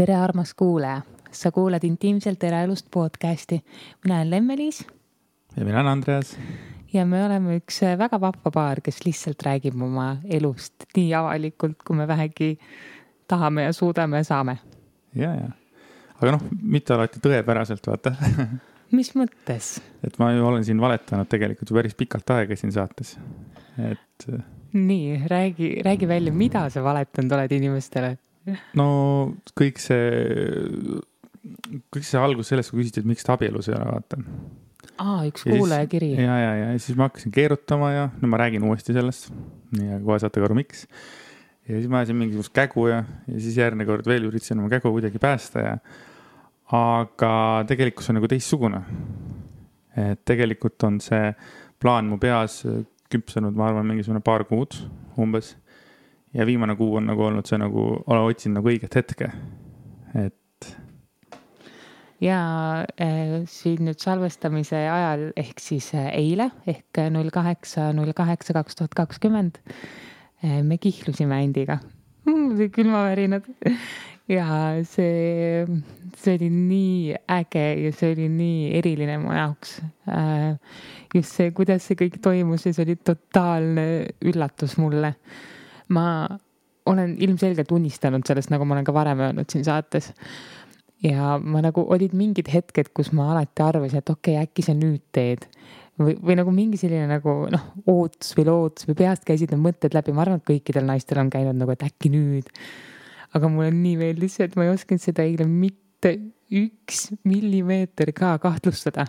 tere, armas kuulaja, sa kuulad Intiimselt eraelust podcasti. mina olen Lemme-Liis. ja mina olen Andreas. ja me oleme üks väga vahva paar, kes lihtsalt räägib oma elust nii avalikult, kui me vähegi tahame ja suudame ja saame. ja, ja, aga noh, mitte alati tõepäraselt, vaata mis mõttes? et ma ju olen siin valetanud tegelikult ju päris pikalt aega siin saates, et. nii, räägi, räägi välja, mida sa valetanud oled inimestele no kõik see, kõik see algus sellest, kui küsiti, et miks te abielus ei ole, vaata. aa, üks kuulajakiri. ja, ja, ja siis ma hakkasin keerutama ja no ma räägin uuesti sellest. ja kohe saate ka aru, miks. ja siis ma ajasin mingisugust kägu ja, ja siis järgmine kord veel üritasin oma kägu kuidagi päästa ja. aga tegelikkus on nagu teistsugune. et tegelikult on see plaan mu peas küpsenud, ma arvan, mingisugune paar kuud umbes ja viimane kuu on nagu olnud see nagu, olen otsinud nagu õiget hetke, et. ja äh, siin nüüd salvestamise ajal ehk siis äh, eile ehk null kaheksa, null kaheksa, kaks tuhat kakskümmend. Äh, me kihlusime Andiga külmavärinad ja see, see oli nii äge ja see oli nii eriline mu jaoks. just see, kuidas see kõik toimus ja see oli totaalne üllatus mulle ma olen ilmselgelt unistanud sellest, nagu ma olen ka varem öelnud siin saates. ja ma nagu, olid mingid hetked, kus ma alati arvasin, et okei okay,, äkki sa nüüd teed. või, või nagu mingi selline nagu noh, ootus või lootus või peast käisid need mõtted läbi, ma arvan, et kõikidel naistel on käinud nagu, et äkki nüüd. aga mulle nii meeldis see, et ma ei osanud seda eile mitte üks millimeeter ka kahtlustada.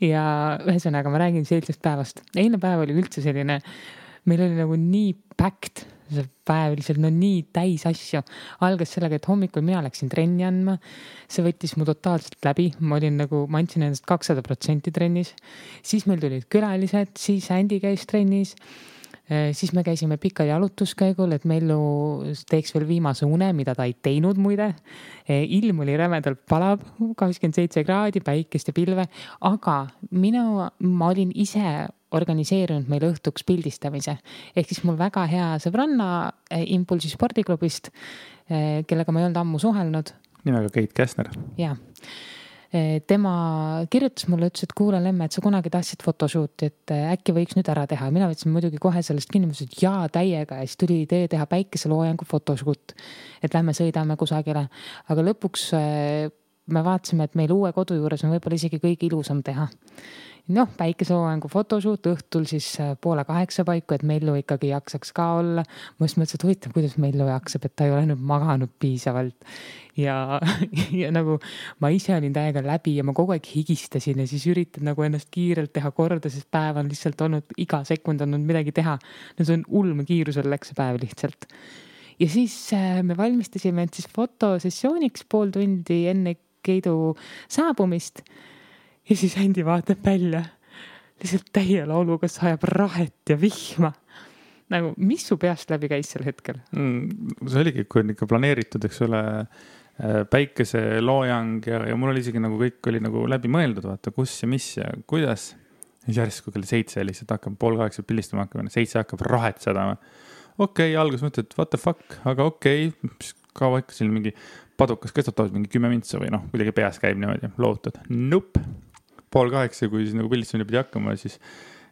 ja ühesõnaga, ma räägin sellisest päevast, eilne päev oli üldse selline meil oli nagu nii packed see päev lihtsalt no nii täis asju. algas sellega, et hommikul mina läksin trenni andma. see võttis mu totaalselt läbi, ma olin nagu, ma andsin endast kakssada protsenti trennis. siis meil tulid külalised, siis Andy käis trennis äh, siis me käisime pikal jalutuskäigul, et Mellu teeks veel viimase une, mida ta ei teinud muide. Äh, ilm oli rämedalt palav, kakskümmend seitse kraadi, päikest ja pilve, aga mina, ma olin ise organiseerinud meile õhtuks pildistamise. ehk siis mul väga hea sõbranna eh, Impulsi spordiklubist, eh, kellega ma ei olnud ammu suhelnud. nimega Keit Käsner. ja, eh, tema kirjutas mulle, ütles, et kuule, Lemme, et sa kunagi tahtsid photoshoot'i, et äkki võiks nüüd ära teha. mina võtsin muidugi kohe sellest kinni, ma ütlesin, et jaa, täiega ja siis tuli idee teha päikeseloojangu photoshoot. et lähme sõidame kusagile, aga lõpuks me vaatasime, et meil uue kodu juures on võib-olla isegi kõige ilusam teha noh, päikeseloojangu photoshoot õhtul siis äh, poole kaheksa paiku, et Mellu ikkagi jaksaks ka olla. ma just mõtlesin, et huvitav, kuidas Mellu jaksab, et ta ei ole nüüd maganud piisavalt. ja, ja nagu ma ise olin täiega läbi ja ma kogu aeg higistasin ja siis üritan nagu ennast kiirelt teha korda, sest päev on lihtsalt olnud, iga sekund on olnud midagi teha. no see on ulmekiirusel läks see päev lihtsalt. ja siis äh, me valmistasime end siis fotosessiooniks pool tundi enne Keidu saabumist ja siis Andi vaatab välja lihtsalt täie lauluga sajab rahet ja vihma. nagu, mis su peast läbi käis sel hetkel mm,? see oligi, kui on ikka planeeritud, eks ole, äh, päikeseloojang ja, ja mul oli isegi nagu kõik oli nagu läbi mõeldud, vaata, kus ja mis ja kuidas. ja siis järsku kell seitse lihtsalt hakkab pool kaheksa pildistama hakkama, seitse hakkab rahet sadama. okei okay,, alguses mõtled, what the fuck, aga okei okay,, kaua ikka siin mingi padukas kestab tavaliselt mingi kümme mintsa või noh, kuidagi peas käib niimoodi, lootad, nope pool kaheksa, kui siis nagu pildistamine pidi hakkama, siis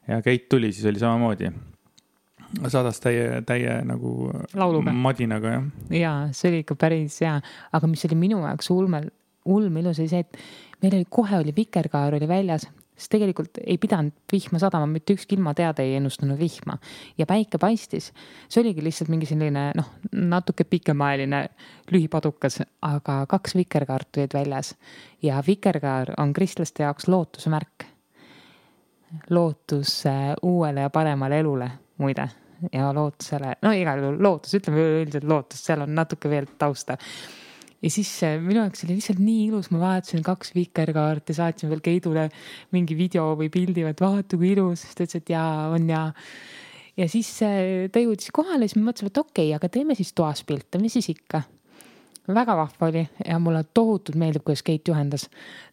ja Keit tuli, siis oli samamoodi. saadas täie, täie nagu Lauluga. madinaga jah. ja see oli ikka päris hea, aga mis oli minu jaoks ulmel, ulm ilus oli see, et meil oli kohe oli vikerkaar oli väljas sest tegelikult ei pidanud vihma sadama, mitte ükski ilmateade ei ennustanud vihma ja päike paistis. see oligi lihtsalt mingi selline noh, natuke pikemaajaline lühipadukas, aga kaks vikerkaart olid väljas ja vikerkaar on kristlaste jaoks lootuse märk. lootus uuele ja paremale elule muide ja lootusele, no igal juhul lootus, ütleme üleüldiselt lootus, seal on natuke veel tausta ja siis äh, minu jaoks oli lihtsalt nii ilus, ma vaatasin kaks vikerkaarti, saatsin veel Keidule mingi video või pildi, et vaata kui ilus, siis ta ütles, et jaa, on ja. ja siis äh, ta jõudis kohale, siis me mõtlesime, et okei okay,, aga teeme siis toas pilte, mis siis ikka. väga vahva oli ja mulle tohutult meeldib, kuidas Keit juhendas.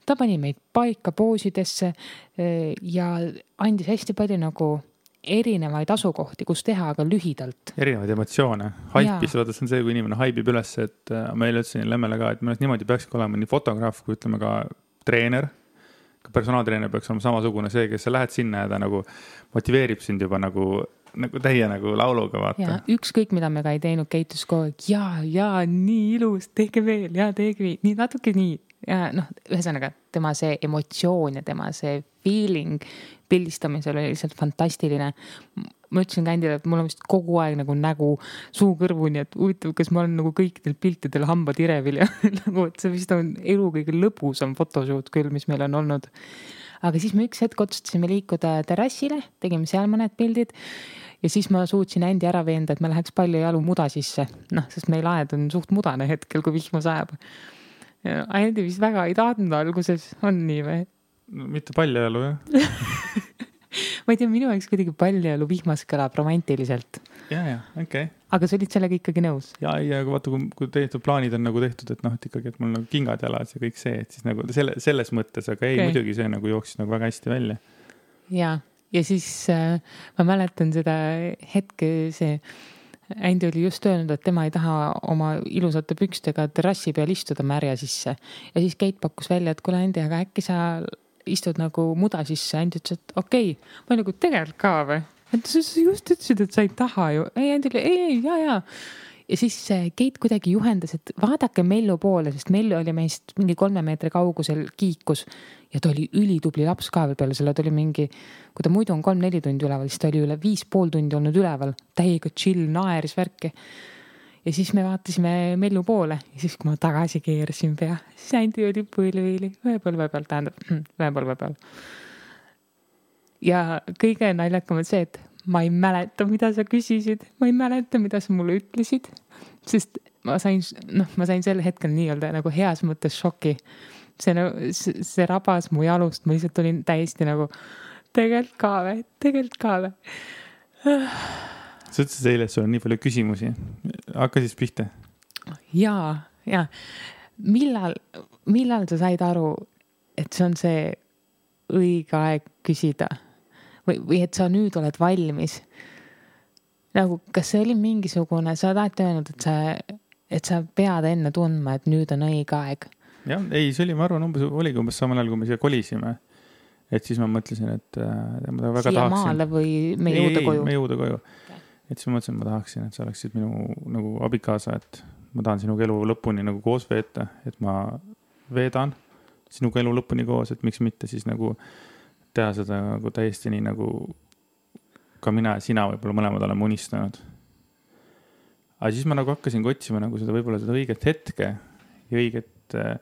ta pani meid paika poosidesse äh, ja andis hästi palju nagu erinevaid asukohti, kus teha, aga lühidalt. erinevaid emotsioone, haipis, vaata, see on see, kui inimene haibib üles, et äh, ma eile ütlesin Lemmele ka, et minu arust niimoodi peakski olema nii fotograaf kui ütleme ka treener. ka personaaltreener peaks olema samasugune see, kes sa lähed sinna ja ta nagu motiveerib sind juba nagu nagu täie nagu lauluga, vaata. ükskõik, mida me ka ei teinud, Keit ütles kogu aeg ja, ja nii ilus, tehke veel ja tehke nii, natuke nii ja noh, ühesõnaga tema see emotsioon ja tema see feeling pildistamisel oli lihtsalt fantastiline. ma ütlesin Kändile, et mul on vist kogu aeg nagu nägu suu kõrvuni, et huvitav, kas ma olen nagu kõikidel piltidel hambad irevil ja nagu, et see vist on elu kõige lõbusam photoshoot küll, mis meil on olnud. aga siis me üks hetk otsustasime liikuda terrassile, tegime seal mõned pildid ja siis ma suutsin Andy ära veenda, et me läheks palju jalu muda sisse, noh, sest meil aed on suht mudane hetkel, kui vihma sajab. Andy vist väga ei tahtnud alguses, on nii või? Mitte paljajalu jah ma ei tea, minu jaoks kuidagi paljajalu vihmas kõlab romantiliselt. ja, ja okei okay.. aga sa olid sellega ikkagi nõus? ja, ja vaata, kui, kui tehtud plaanid on nagu tehtud, et noh, et ikkagi, et mul nagu kingad jalas ja kõik see, et siis nagu selle, selles mõttes, aga ei okay., muidugi see nagu jooksis nagu väga hästi välja. ja, ja siis äh, ma mäletan seda hetke, see Andy oli just öelnud, et tema ei taha oma ilusate pükstega terrassi peal istuda märja sisse. ja siis Keit pakkus välja, et kuule Andy, aga äkki sa istud nagu muda sisse. Andy ütles, et okei okay. ma nagu tegelikult ka või. et sa just ütlesid, et sa ei taha ju. ei, Andy oli ei, ei, ja, ja ja siis Keit kuidagi juhendas, et vaadake Mellu poole, sest Mellu oli meist mingi kolme meetri kaugusel kiikus. ja ta oli ülitubli laps ka veel peale selle, ta oli mingi, kui ta muidu on kolm-neli tundi üleval, siis ta oli üle viis pool tundi olnud üleval, täiega chill, naeris värki. Ja siis me vaatasime Mellu poole ja siis, kui ma tagasi keerasin pea, siis Andi oli põlvili, ühe põlve peal, tähendab ühe põlve peal. ja kõige naljakam on see, et ma ei mäleta, mida sa küsisid, ma ei mäleta, mida sa mulle ütlesid. sest ma sain, noh, ma sain sel hetkel nii-öelda nagu heas mõttes šoki. see, see, see rabas mu jalust, ma lihtsalt olin täiesti nagu tegelikult ka või, tegelikult ka või. sa ütlesid eile, et sul on nii palju küsimusi. hakka siis pihta. ja, ja millal, millal sa said aru, et see on see õige aeg küsida või, või et sa nüüd oled valmis. nagu, kas see oli mingisugune, sa oled alati öelnud, et sa, et sa pead enne tundma, et nüüd on õige aeg. jah, ei, see oli, ma arvan, umbes, oligi umbes samal ajal, kui me siia kolisime. et siis ma mõtlesin, et äh, ma väga siia tahaksin. maale või me jõuda koju? me jõuda koju. Et siis ma mõtlesin, et ma tahaksin, et sa oleksid minu nagu abikaasa, et ma tahan sinuga elu lõpuni nagu koos veeta, et ma veedan sinuga elu lõpuni koos, et miks mitte siis nagu teha seda nagu täiesti nii, nagu ka mina ja sina võib-olla mõlemad oleme unistanud. aga siis ma nagu hakkasingi otsima nagu seda, võib-olla seda õiget hetke ja õiget äh,.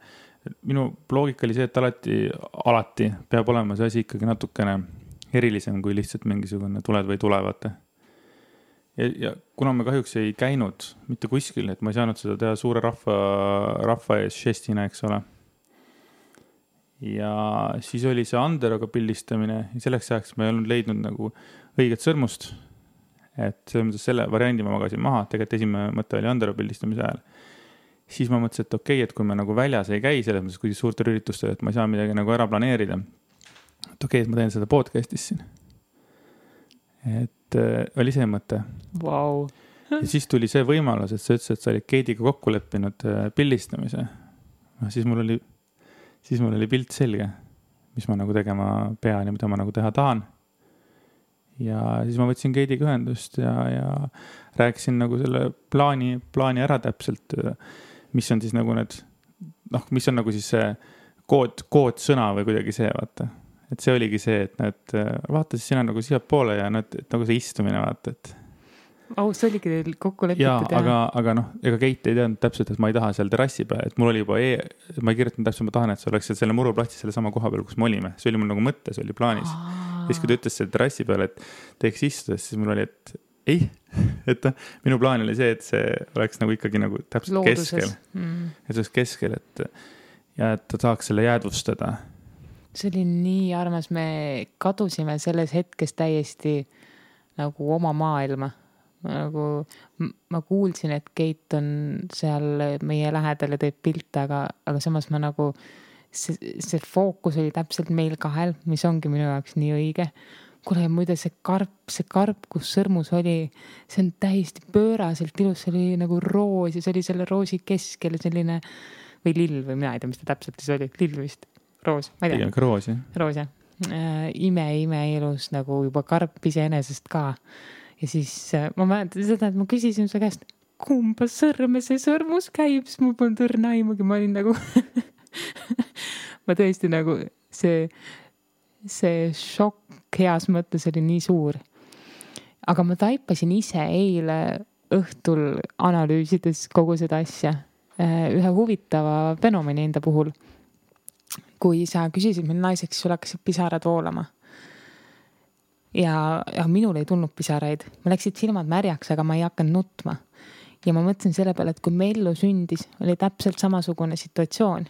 minu loogika oli see, et alati, alati peab olema see asi ikkagi natukene erilisem kui lihtsalt mingisugune tuled või tule, vaata. Ja, ja kuna me kahjuks ei käinud mitte kuskil, et ma ei saanud seda teha suure rahva, rahva ees žestina, eks ole ja siis oli see Anderoga pildistamine ja selleks ajaks ma ei olnud leidnud nagu õiget sõrmust. et selles mõttes selle variandi ma magasin maha, tegelikult esimene mõte oli Andero pildistamise ajal. siis ma mõtlesin, et okei okay,, et kui me nagu väljas ei käi, selles mõttes kuigi suurtel üritustel, et ma ei saa midagi nagu ära planeerida. et okei okay,, et ma teen seda podcast'is siin. Et äh, oli see mõte wow. ja siis tuli see võimalus, et sa ütlesid, et sa olid Keidiga kokku leppinud äh, pildistamise. noh, siis mul oli siis mul oli pilt selge, mis ma nagu tegema pean ja mida ma nagu teha tahan. ja siis ma võtsin Keidiga ühendust ja, ja rääkisin nagu selle plaani, plaani ära täpselt. mis on siis nagu need, noh, mis on nagu siis see kood, koodsõna või kuidagi see, vaata. Et see oligi see, et näed, vaata siis sina nagu siiapoole ja et nagu see istumine, vaata, et oh, see oligi teil kokku lepitud? jaa, aga, aga noh, ega Keit ei teadnud täpselt, et ma ei taha seal terrassi peal, et mul oli juba e, ma ei kirjutanud täpselt, ma tahan, et sa oleksid selle muruplatsis sellesama koha peal, kus me olime, see oli mul nagu mõttes, oli plaanis. ja siis, kui ta ütles selle terrassi peal, et teeks istuda, siis mul oli, et ei, et minu plaan oli see, et see oleks nagu ikkagi nagu täpselt Looduses. keskel mm.. et see oleks keskel, et ja et ta saaks selle jäädvustada. See oli nii armas, me kadusime selles hetkes täiesti nagu oma maailma nagu ma kuulsin, et Keit on seal meie lähedal ja teeb pilte, aga, aga samas ma nagu, see, see fookus oli täpselt meil kahel, mis ongi minu jaoks nii õige. kuule muide see karp, see karp, kus sõrmus oli, see on täiesti pööraselt ilus, see oli nagu roos ja see oli selle roosi keskel selline või lill või mina ei tea, mis ta täpselt siis oli, lill vist, roos, ma ei tea. pigem ikka roos jah. roos jah äh,. ime, imeilus nagu juba karp iseenesest ka. ja siis äh, ma mäletan seda, et ma küsisin su käest, kumba sõrme see sõrmus käib, siis mul polnud õrna aimugi, ma olin nagu ma tõesti nagu see, see šokk heas mõttes oli nii suur. aga ma taipasin ise eile õhtul analüüsides kogu seda asja äh, ühe huvitava fenomeni enda puhul. Kui sa küsisid mind naiseks, sul hakkasid pisarad voolama. ja, ja minul ei tulnud pisaraid, mul läksid silmad märjaks, aga ma ei hakanud nutma. ja ma mõtlesin selle peale, et kui Mellu sündis, oli täpselt samasugune situatsioon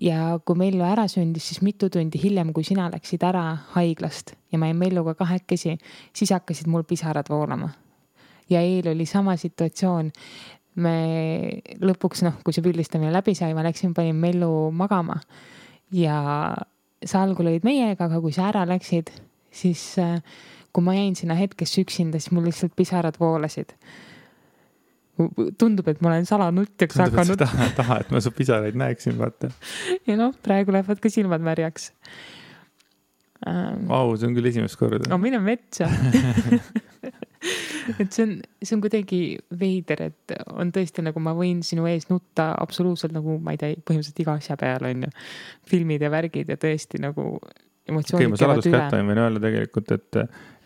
ja kui Mellu ära sündis, siis mitu tundi hiljem, kui sina läksid ära haiglast ja ma jäin Melluga kahekesi, siis hakkasid mul pisarad voolama. ja eile oli sama situatsioon. Me lõpuks noh, kui see pildistamine läbi sai, ma läksin, panin Mellu magama ja sa algul olid meiega, aga kui sa ära läksid, siis äh, kui ma jäin sinna hetkesse üksinda, siis mul lihtsalt pisarad voolasid tundub, et ma olen salanutjaks hakanud. taha, taha, et ma su pisaraid näeksin, vaata. ja noh, praegu lähevad ka silmad märjaks ähm,. Vau, see on küll esimest korda. no mine metsa et see on, see on kuidagi veider, et on tõesti nagu ma võin sinu ees nutta absoluutselt nagu ma ei tea, põhimõtteliselt iga asja peale onju. filmid ja värgid ja tõesti nagu emotsioonid okay, ma saladuskättaja võin öelda tegelikult, et,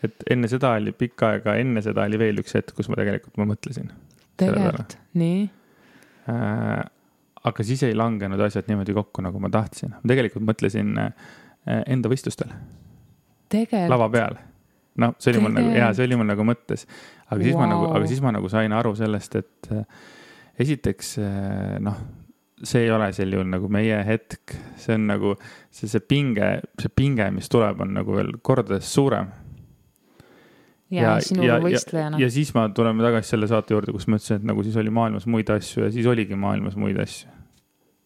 et enne seda oli pikka aega, enne seda oli veel üks hetk, kus ma tegelikult, ma mõtlesin tegelikult, nii äh,. aga siis ei langenud asjad niimoodi kokku, nagu ma tahtsin. ma tegelikult mõtlesin äh, enda võistlustel. lava peal. Noh, see oli mul nagu, jaa, see oli mul nagu mõttes. aga siis wow. ma nagu, aga siis ma nagu sain aru sellest, et äh, esiteks äh, noh see ei ole sel juhul nagu meie hetk, see on nagu see, see pinge, see pinge, mis tuleb, on nagu veel kordades suurem ja, ja sinule võistlejana. ja siis ma tuleme tagasi selle saate juurde, kus ma ütlesin, et nagu siis oli maailmas muid asju ja siis oligi maailmas muid asju.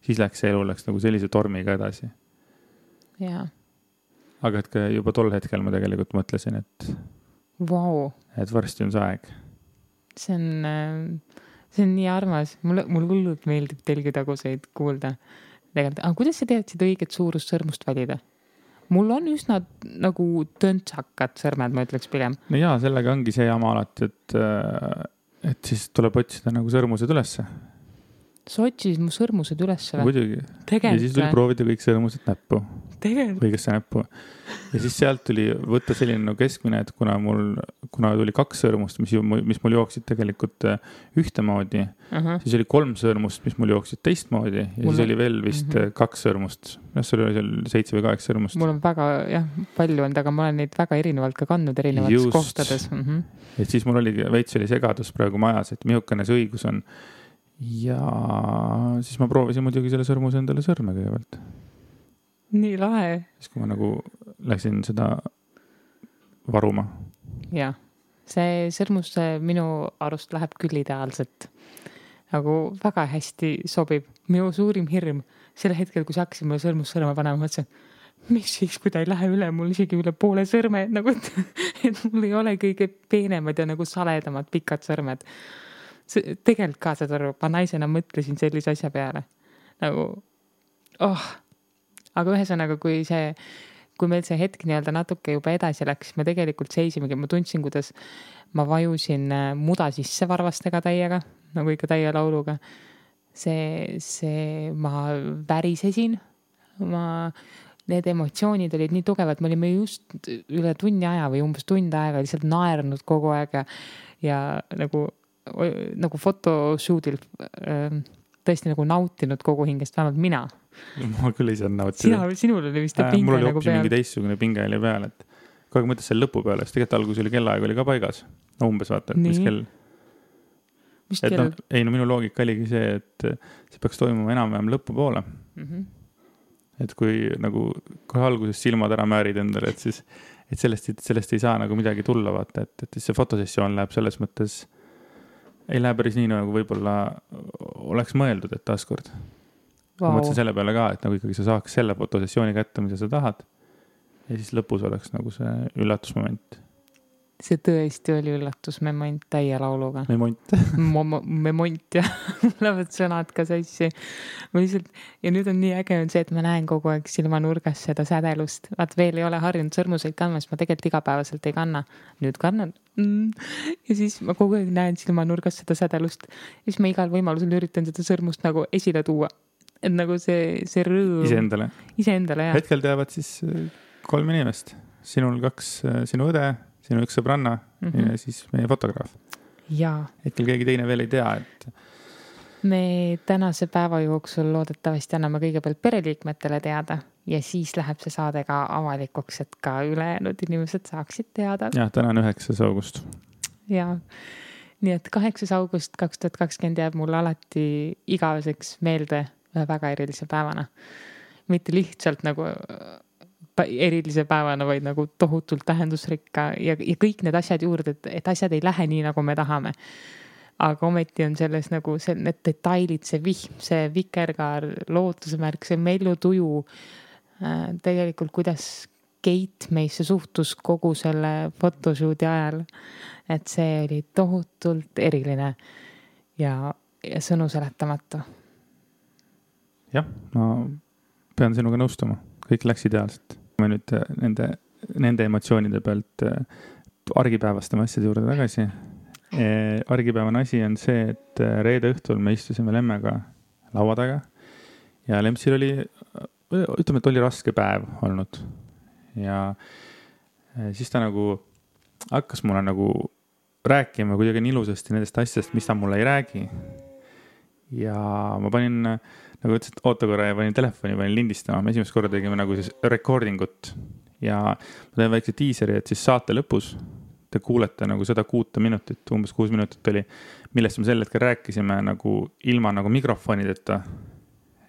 siis läks see elu läks nagu sellise tormiga edasi. jaa. Aga et ka juba tol hetkel ma tegelikult mõtlesin, et wow.. et varsti on see aeg. see on, see on nii armas, mulle, mulle hullult meeldib telgitaguseid kuulda. tegelikult, aga kuidas sa teadsid õiget suurust sõrmust valida? mul on üsna nagu töntsakad sõrmed, ma ütleks pigem. no jaa, sellega ongi see jama alati, et, äh, et siis tuleb otsida nagu sõrmused ülesse. sa otsisid mu sõrmused ülesse või? muidugi. ja siis tuli proovida kõik sõrmused näppu õigesse näppu. ja siis sealt tuli võtta selline no keskmine, et kuna mul, kuna tuli kaks sõrmust, mis, mis mul jooksid tegelikult äh, ühtemoodi uh, -huh. siis oli kolm sõrmust, mis mul jooksid teistmoodi ja mul... siis oli veel vist uh mhm. -huh. kaks sõrmust. jah, sul oli seal seitse või kaheksa sõrmust. mul on väga jah, palju olnud, aga ma olen neid väga erinevalt ka kandnud erinevates Just. kohtades uh. -huh. et siis mul oligi veits oli segadus praegu majas, et mihukene see õigus on. ja siis ma proovisin muidugi selle sõrmuse endale sõrme kõigepealt nii lahe. siis, kui ma nagu läksin seda varuma. jah, see sõrmus minu arust läheb küll ideaalselt. nagu väga hästi sobib. minu suurim hirm sel hetkel, kui sa hakkasid mulle sõrmust sõrme panema, mõtlesin, mis siis, kui ta ei lähe üle mul isegi üle poole sõrme, nagu et, et mul ei ole kõige peenemad ja nagu saledamad pikad sõrmed. tegelikult ka saad aru, ma naisena mõtlesin sellise asja peale nagu oh aga ühesõnaga, kui see, kui meil see hetk nii-öelda natuke juba edasi läks, me tegelikult seisimegi, ma tundsin, kuidas ma vajusin äh, muda sisse varvastega täiega, nagu ikka täie lauluga. see, see, ma värisesin, ma, need emotsioonid olid nii tugevad, me olime just üle tunni aja või umbes tund aega lihtsalt naernud kogu aeg ja, ja nagu, nagu photoshoot'il äh, tõesti nagu nautinud kogu hingest, vähemalt mina ma küll ei saanud nautida. sina, sinul oli vist äh, pinge mul oli nagu peal. mingi teistsugune pinge oli peal, et kogu aeg mõtles selle lõpu peale, sest tegelikult alguses oli kellaaeg oli ka paigas. umbes vaata, et mis kell. mis kell? noh, ei no minu loogika oligi see, et see peaks toimuma enam-vähem lõpupoole mm. -hmm. et kui nagu kohe alguses silmad ära määrid endale, et siis, et sellest, sellest ei saa nagu midagi tulla, vaata, et, et see fotosessioon läheb selles mõttes ei lähe päris nii, nagu võib-olla oleks mõeldud, et taaskord wow.. ma mõtlesin selle peale ka, et nagu ikkagi sa saaks selle fotosessiooni kätte, mida sa tahad. ja siis lõpus oleks nagu see üllatusmoment see tõesti oli üllatusmement täie lauluga. memont memont jah, lähevad sõnad ka sassi. ma lihtsalt ja nüüd on nii äge on see, et ma näen kogu aeg silmanurgas seda sädelust. vaat veel ei ole harjunud sõrmuseid kandma, sest ma tegelikult igapäevaselt ei kanna. nüüd kannan mm.. ja siis ma kogu aeg näen silmanurgas seda sädelust. ja siis ma igal võimalusel üritan seda sõrmust nagu esile tuua. Et nagu see, see rõõm. iseendale. iseendale jah. hetkel teavad siis äh, kolm inimest, sinul kaks, äh, sinu õde sinu üks sõbranna mm -hmm. ja siis meie fotograaf. hetkel keegi teine veel ei tea, et. me tänase päeva jooksul loodetavasti anname kõigepealt pereliikmetele teada ja siis läheb see saade ka avalikuks, et ka ülejäänud inimesed saaksid teada. jah, täna on üheksas august. ja, nii et kaheksas august kaks tuhat kakskümmend jääb mulle alati igaveseks meelde ühe väga erilise päevana. mitte lihtsalt nagu erilise päevana, vaid nagu tohutult tähendusrikka ja, ja kõik need asjad juurde, et, et asjad ei lähe nii, nagu me tahame. aga ometi on selles nagu see, need detailid, see vihm, see vikerkaar, lootuse märk, see mellutuju äh,. tegelikult, kuidas Keit meisse suhtus kogu selle photoshoot'i ajal. et see oli tohutult eriline ja, ja sõnu seletamatu. Jah, ma pean sinuga nõustuma, kõik läks ideaalselt me nüüd äh, nende, nende emotsioonide pealt äh, argipäevastame asjade juurde tagasi. Äh, argipäevane asi on see, et reede õhtul me istusime Lemmega laua taga ja Lempsil oli, ütleme, et oli raske päev olnud. ja siis ta nagu hakkas mulle nagu rääkima kuidagi nii ilusasti nendest asjadest, mis ta mulle ei räägi. ja ma panin nagu ütlesid, oota korra ja panin telefoni, panin lindistama, me esimest korda tegime nagu siis recording ut. ja ma teen väikse diiseri, et siis saate lõpus te kuulete nagu seda kuute minutit, umbes kuus minutit oli, millest me sel hetkel rääkisime nagu ilma nagu mikrofonideta.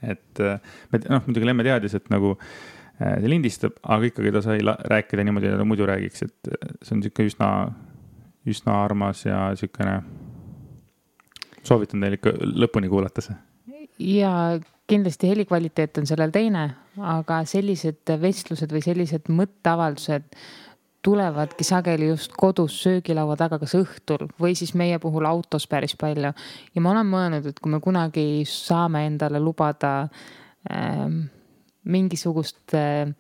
et äh, me, noh, muidugi Lemme teadis, et nagu äh, ta lindistab, aga ikkagi ta sai rääkida niimoodi, nagu muidu räägiks, et äh, see on sihuke üsna, üsna armas ja sihukene. soovitan teil ikka lõpuni kuulata see ja kindlasti helikvaliteet on sellel teine, aga sellised vestlused või sellised mõtteavaldused tulevadki sageli just kodus söögilaua taga, kas õhtul või siis meie puhul autos päris palju. ja ma olen mõelnud, et kui me kunagi saame endale lubada äh, mingisugust äh,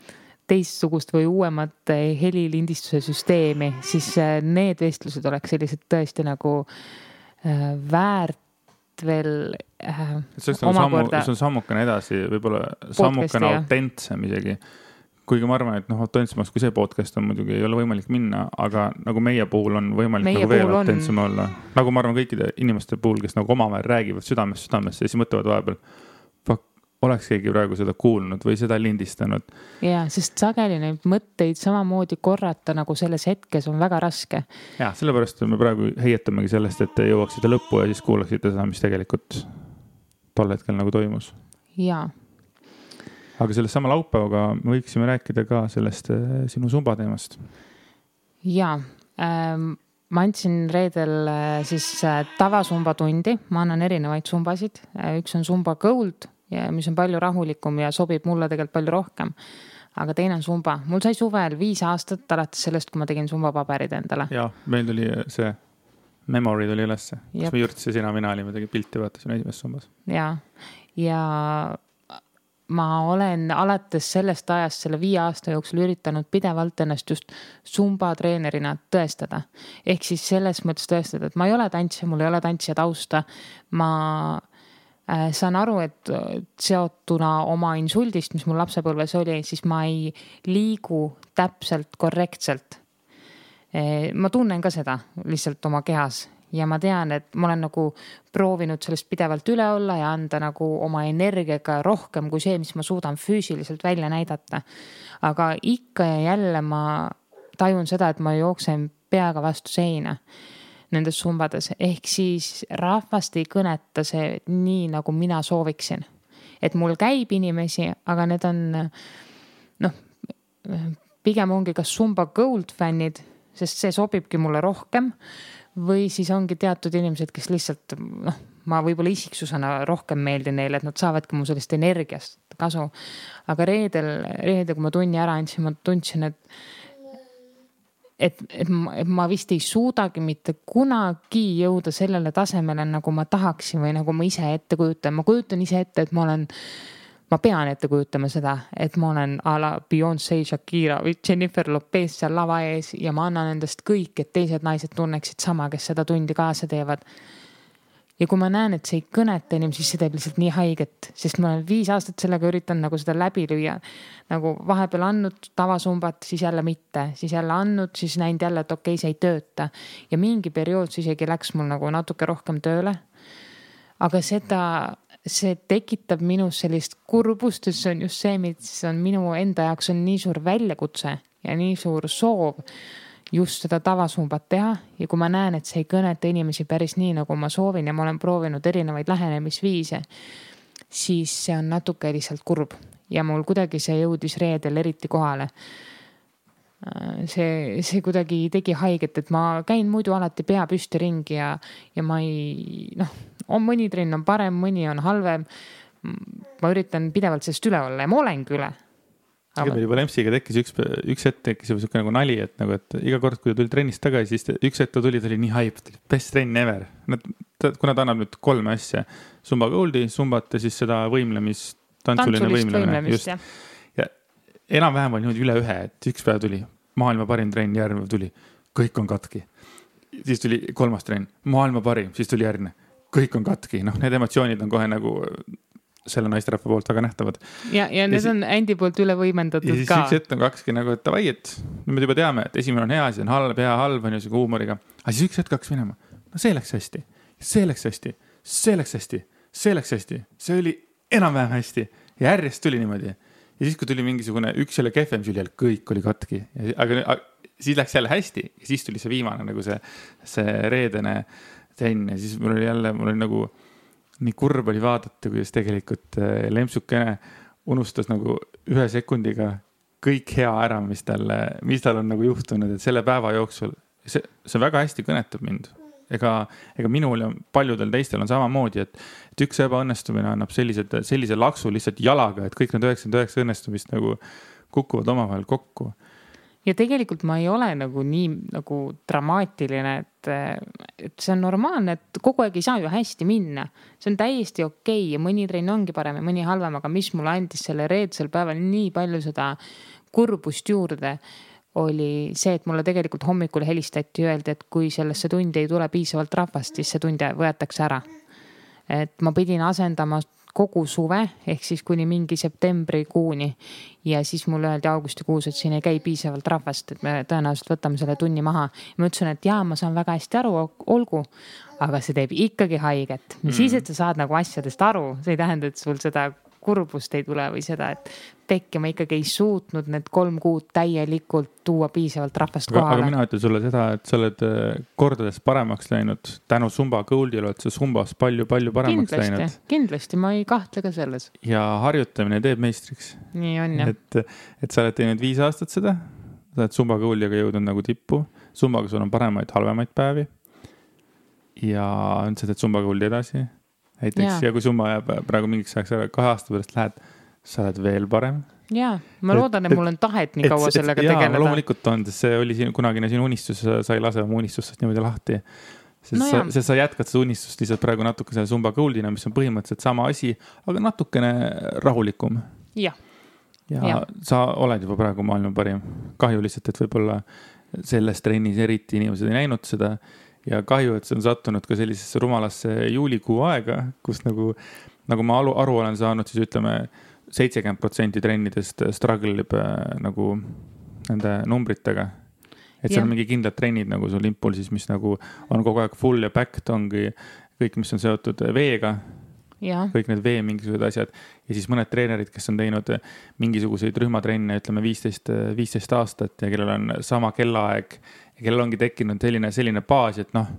teistsugust või uuemat helilindistuse süsteemi, siis äh, need vestlused oleks sellised tõesti nagu äh, väärt veel äh,. see on omakorda... sammu, see on sammukene edasi, võib-olla sammukene autentsem isegi. kuigi ma arvan, et noh, autentsemaks kui see podcast on muidugi ei ole võimalik minna, aga nagu meie puhul on võimalik meie nagu veel autentsem on... olla. nagu ma arvan, kõikide inimeste puhul, kes nagu omavahel räägivad südamest südamesse ja siis mõtlevad vahepeal oleks keegi praegu seda kuulnud või seda lindistanud. ja, sest sageli neid mõtteid samamoodi korrata nagu selles hetkes on väga raske. ja sellepärast me praegu heietamegi sellest, et te jõuaksite lõppu ja siis kuulaksite seda, mis tegelikult tol hetkel nagu toimus. ja. aga sellest sama laupäevaga me võiksime rääkida ka sellest äh, sinu sumba teemast. ja ähm, ma andsin reedel äh, siis äh, tavasumba tundi, ma annan erinevaid sumbasid, üks on sumba gold ja mis on palju rahulikum ja sobib mulle tegelikult palju rohkem. aga teine on sumba, mul sai suvel viis aastat alates sellest, kui ma tegin sumba paberid endale. ja meil tuli see memory tuli ülesse, kus me Jürts ja sina, mina olime, tegime pilti, vaatasime esimeses sumbas. ja, ja ma olen alates sellest ajast, selle viie aasta jooksul üritanud pidevalt ennast just sumba treenerina tõestada. ehk siis selles mõttes tõestada, et ma ei ole tantsija, mul ei ole tantsija tausta. ma saan aru, et seotuna oma insuldist, mis mul lapsepõlves oli, siis ma ei liigu täpselt korrektselt. Äh, ma tunnen ka seda lihtsalt oma kehas ja ma tean, et ma olen nagu proovinud sellest pidevalt üle olla ja anda nagu oma energiaga rohkem kui see, mis ma suudan füüsiliselt välja näidata. aga ikka ja jälle ma tajun seda, et ma jooksen peaga vastu seina nendes sumbades, ehk siis rahvast ei kõneta see nii, nagu mina sooviksin. et mul käib inimesi, aga need on noh, pigem ongi kas sumba gold fännid, sest see sobibki mulle rohkem. või siis ongi teatud inimesed, kes lihtsalt noh, ma võib-olla isiksusena rohkem meeldin neile, et nad saavadki mu sellest energiast kasu. aga reedel, reedel, kui ma tunni ära andsin, ma tundsin, et et, et ma, et ma vist ei suudagi mitte kunagi jõuda sellele tasemele, nagu ma tahaksin või nagu ma ise ette kujutan. ma kujutan ise ette, et ma olen, ma pean ette kujutama seda, et ma olen a la Beyonce, Shakira või Jennifer Lopez seal lava ees ja ma annan endast kõik, et teised naised tunneksid sama, kes seda tundi kaasa teevad ja kui ma näen, et see ei kõneta inimesi, siis see teeb lihtsalt nii haiget, sest ma olen viis aastat sellega üritanud nagu seda läbi lüüa. nagu vahepeal andnud tavasumbat, siis jälle mitte, siis jälle andnud, siis näinud jälle, et okei okay,, see ei tööta. ja mingi periood see isegi läks mul nagu natuke rohkem tööle. aga seda, see tekitab minus sellist kurbust, sest see on just see, mis on minu enda jaoks on nii suur väljakutse ja nii suur soov just seda tavasumbat teha ja kui ma näen, et see ei kõneta inimesi päris nii, nagu ma soovin ja ma olen proovinud erinevaid lähenemisviise, siis see on natuke lihtsalt kurb ja mul kuidagi see jõudis reedel eriti kohale. see, see kuidagi tegi haiget, et ma käin muidu alati pea püsti ringi ja, ja ma ei noh, on mõni trenn on parem, mõni on halvem. ma üritan pidevalt sellest üle olla ja ma olengi üle aga meil juba Lempsiga tekkis üks, üks hetk tekkis juba sihuke nagu nali, et nagu, et iga kord, kui ta tuli trennist tagasi, siis üks hetk ta tuli, ta oli nii hype, best trenn ever. Nad, kuna ta annab nüüd kolme asja, Zumba Goldi, Zumbat ja siis seda võimlemist, tantsuline võimlemine, just. ja enam-vähem oli niimoodi üle ühe, et üks päev tuli maailma parim trenn, järgmine päev tuli, kõik on katki. siis tuli kolmas trenn, maailma parim, siis tuli järgmine, kõik on katki, noh, need emotsioonid on kohe nagu selle naisterahva poolt väga nähtavad. ja, ja need ja on Andy poolt üle võimendatud ja siis ka. üks hetk on kakski nagu, et davai, et nüüd me juba teame, et esimene on hea, siis on halb, hea, halb on ju sihuke huumoriga. aga siis üks hetk hakkas minema, no see läks hästi, see läks hästi, see läks hästi, see läks hästi, see oli enam-vähem hästi. Ja järjest tuli niimoodi. ja siis, kui tuli mingisugune üks jälle kehvem, oli jälle kõik oli katki, aga siis läks jälle hästi. Ja siis tuli see viimane nagu see, see reedene trenn. Ja siis mul oli jälle, mul oli nagu nii kurb oli vaadata, kuidas tegelikult äh, lempsukene unustas nagu ühe sekundiga kõik hea ära, mis talle, mis tal on nagu juhtunud, et selle päeva jooksul see, see väga hästi kõnetab mind. ega, ega minul ja paljudel teistel on samamoodi, et, et üks ebaõnnestumine annab sellised, sellise laksu lihtsalt jalaga, et kõik need üheksakümmend üheksa õnnestumist nagu kukuvad omavahel kokku ja tegelikult ma ei ole nagu nii nagu dramaatiline, et, et see on normaalne, et kogu aeg ei saa ju hästi minna. see on täiesti okei okay ja mõni trenn ongi parem ja mõni halvem, aga mis mulle andis selle reedesel päeval nii palju seda kurbust juurde oli see, et mulle tegelikult hommikul helistati, öeldi, et kui sellesse tundi ei tule piisavalt rahvast, siis see tund võetakse ära. et ma pidin asendama kogu suve ehk siis kuni mingi septembrikuuni. ja siis mulle öeldi augustikuus, et siin ei käi piisavalt rahvast, et me tõenäoliselt võtame selle tunni maha. ma ütlesin, et jaa, ma saan väga hästi aru, olgu. aga see teeb ikkagi haiget, mis mm. siis, et sa saad nagu asjadest aru, see ei tähenda, et sul seda kurbust ei tule või seda, et pekki ma ikkagi ei suutnud need kolm kuud täielikult tuua piisavalt rahvast kohale. aga mina ütlen sulle seda, et sa oled äh, kordades paremaks läinud tänu Zumba Goldile oled sa Zumbas palju-palju paremaks kindlasti, läinud. kindlasti, ma ei kahtle ka selles. ja harjutamine teeb meistriks. nii on jah. et, et sa oled teinud viis aastat seda, sa oled Zumba Goldiga jõudnud nagu tippu, Zumbaga sul on paremaid, halvemaid päevi. ja nüüd sa teed Zumba Goldi edasi näiteks ja. ja kui summa jääb praegu mingiks ajaks ära, kahe aasta pärast lähed, sa oled veel parem. ja, ma loodan, et mul on tahet nii kaua et, sellega et, tegeleda. loomulikult on, sest see oli siin kunagine sinu unistus, sa ei lase oma unistustest niimoodi lahti. sest no sa, sest sa jätkad seda unistust lihtsalt praegu natuke selle Zumba Goldina, mis on põhimõtteliselt sama asi, aga natukene rahulikum. jah. ja, ja sa oled juba praegu maailma parim. kahju lihtsalt, et võib-olla selles trennis eriti inimesed ei näinud seda ja kahju, et see on sattunud ka sellisesse rumalasse juulikuu aega, kus nagu, nagu ma aru, aru olen saanud, siis ütleme, seitsekümmend protsenti trennidest struggle ib äh, nagu nende numbritega. et seal on mingi kindlad trennid nagu sul impulsis, mis nagu on kogu aeg full ja backed ongi kõik, mis on seotud veega kõik need vee mingisugused asjad ja siis mõned treenerid, kes on teinud mingisuguseid rühmatrenne, ütleme viisteist, viisteist aastat ja kellel on sama kellaaeg ja kellel ongi tekkinud selline, selline baas, et noh.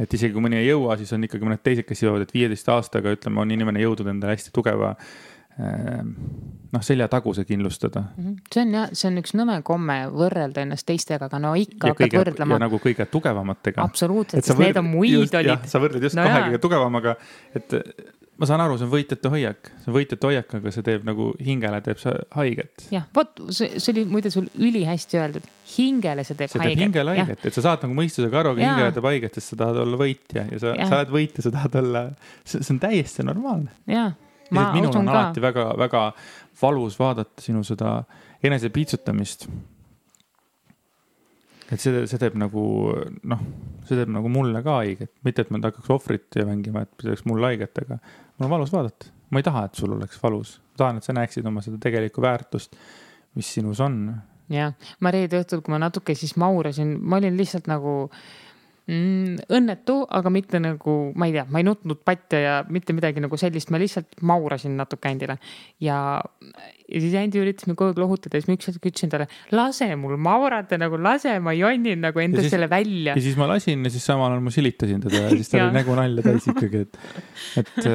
et isegi kui mõni ei jõua, siis on ikkagi mõned teised, kes jõuavad, et viieteist aastaga ütleme, on inimene jõudnud endale hästi tugeva noh, seljataguse kindlustada. Mhm. see on jah, see on üks nõme komme võrrelda ennast teistega, aga no ikka ja hakkad kõige, võrdlema. ja nagu kõige tugevamatega. absoluutselt, sest need on mu iidolid. sa võrdled just No kahe kõige tugevamaga, et ma saan aru, see on võitjate hoiak, see on võitjate hoiak, aga see teeb nagu hingele teeb see haiget. jah, vot see, see oli muide sul ülihästi öeldud, hingele see teeb see teeb haiget. hingele haiget, et sa saad nagu mõistusega aru, aga Jaa. hingele teeb haiget, sest sa tahad olla võitja ja sa, sa oled võitja, sa tahad olla, see see on täiesti normaalne. jah, ma minul usun on ka. alati väga-väga valus vaadata sinu seda enesepiitsutamist. et see, see teeb nagu noh, see teeb nagu mulle ka haiget, mitte et ma hakkaks ohvrit mängima, et see teeks mulle haiget, aga mul on valus vaadata. ma ei taha, et sul oleks valus, ma tahan, et sa näeksid oma seda tegelikku väärtust, mis sinus on. jah, ma reede õhtul, kui ma natuke siis maurasin, ma olin lihtsalt nagu mm, õnnetu, aga mitte nagu, ma ei tea, ma ei nutnud patte ja mitte midagi nagu sellist, ma lihtsalt maurasin natuke Andile. ja, ja siis Andi üritas mind kogu aeg lohutada ja siis ma üks hetk ütlesin talle, lase mul maurata nagu lase, ma jonnin nagu endast siis- selle välja. ja siis ma lasin ja siis samal ajal ma silitasin teda ja siis tal oli nägu nalja täis ikkagi, et, et,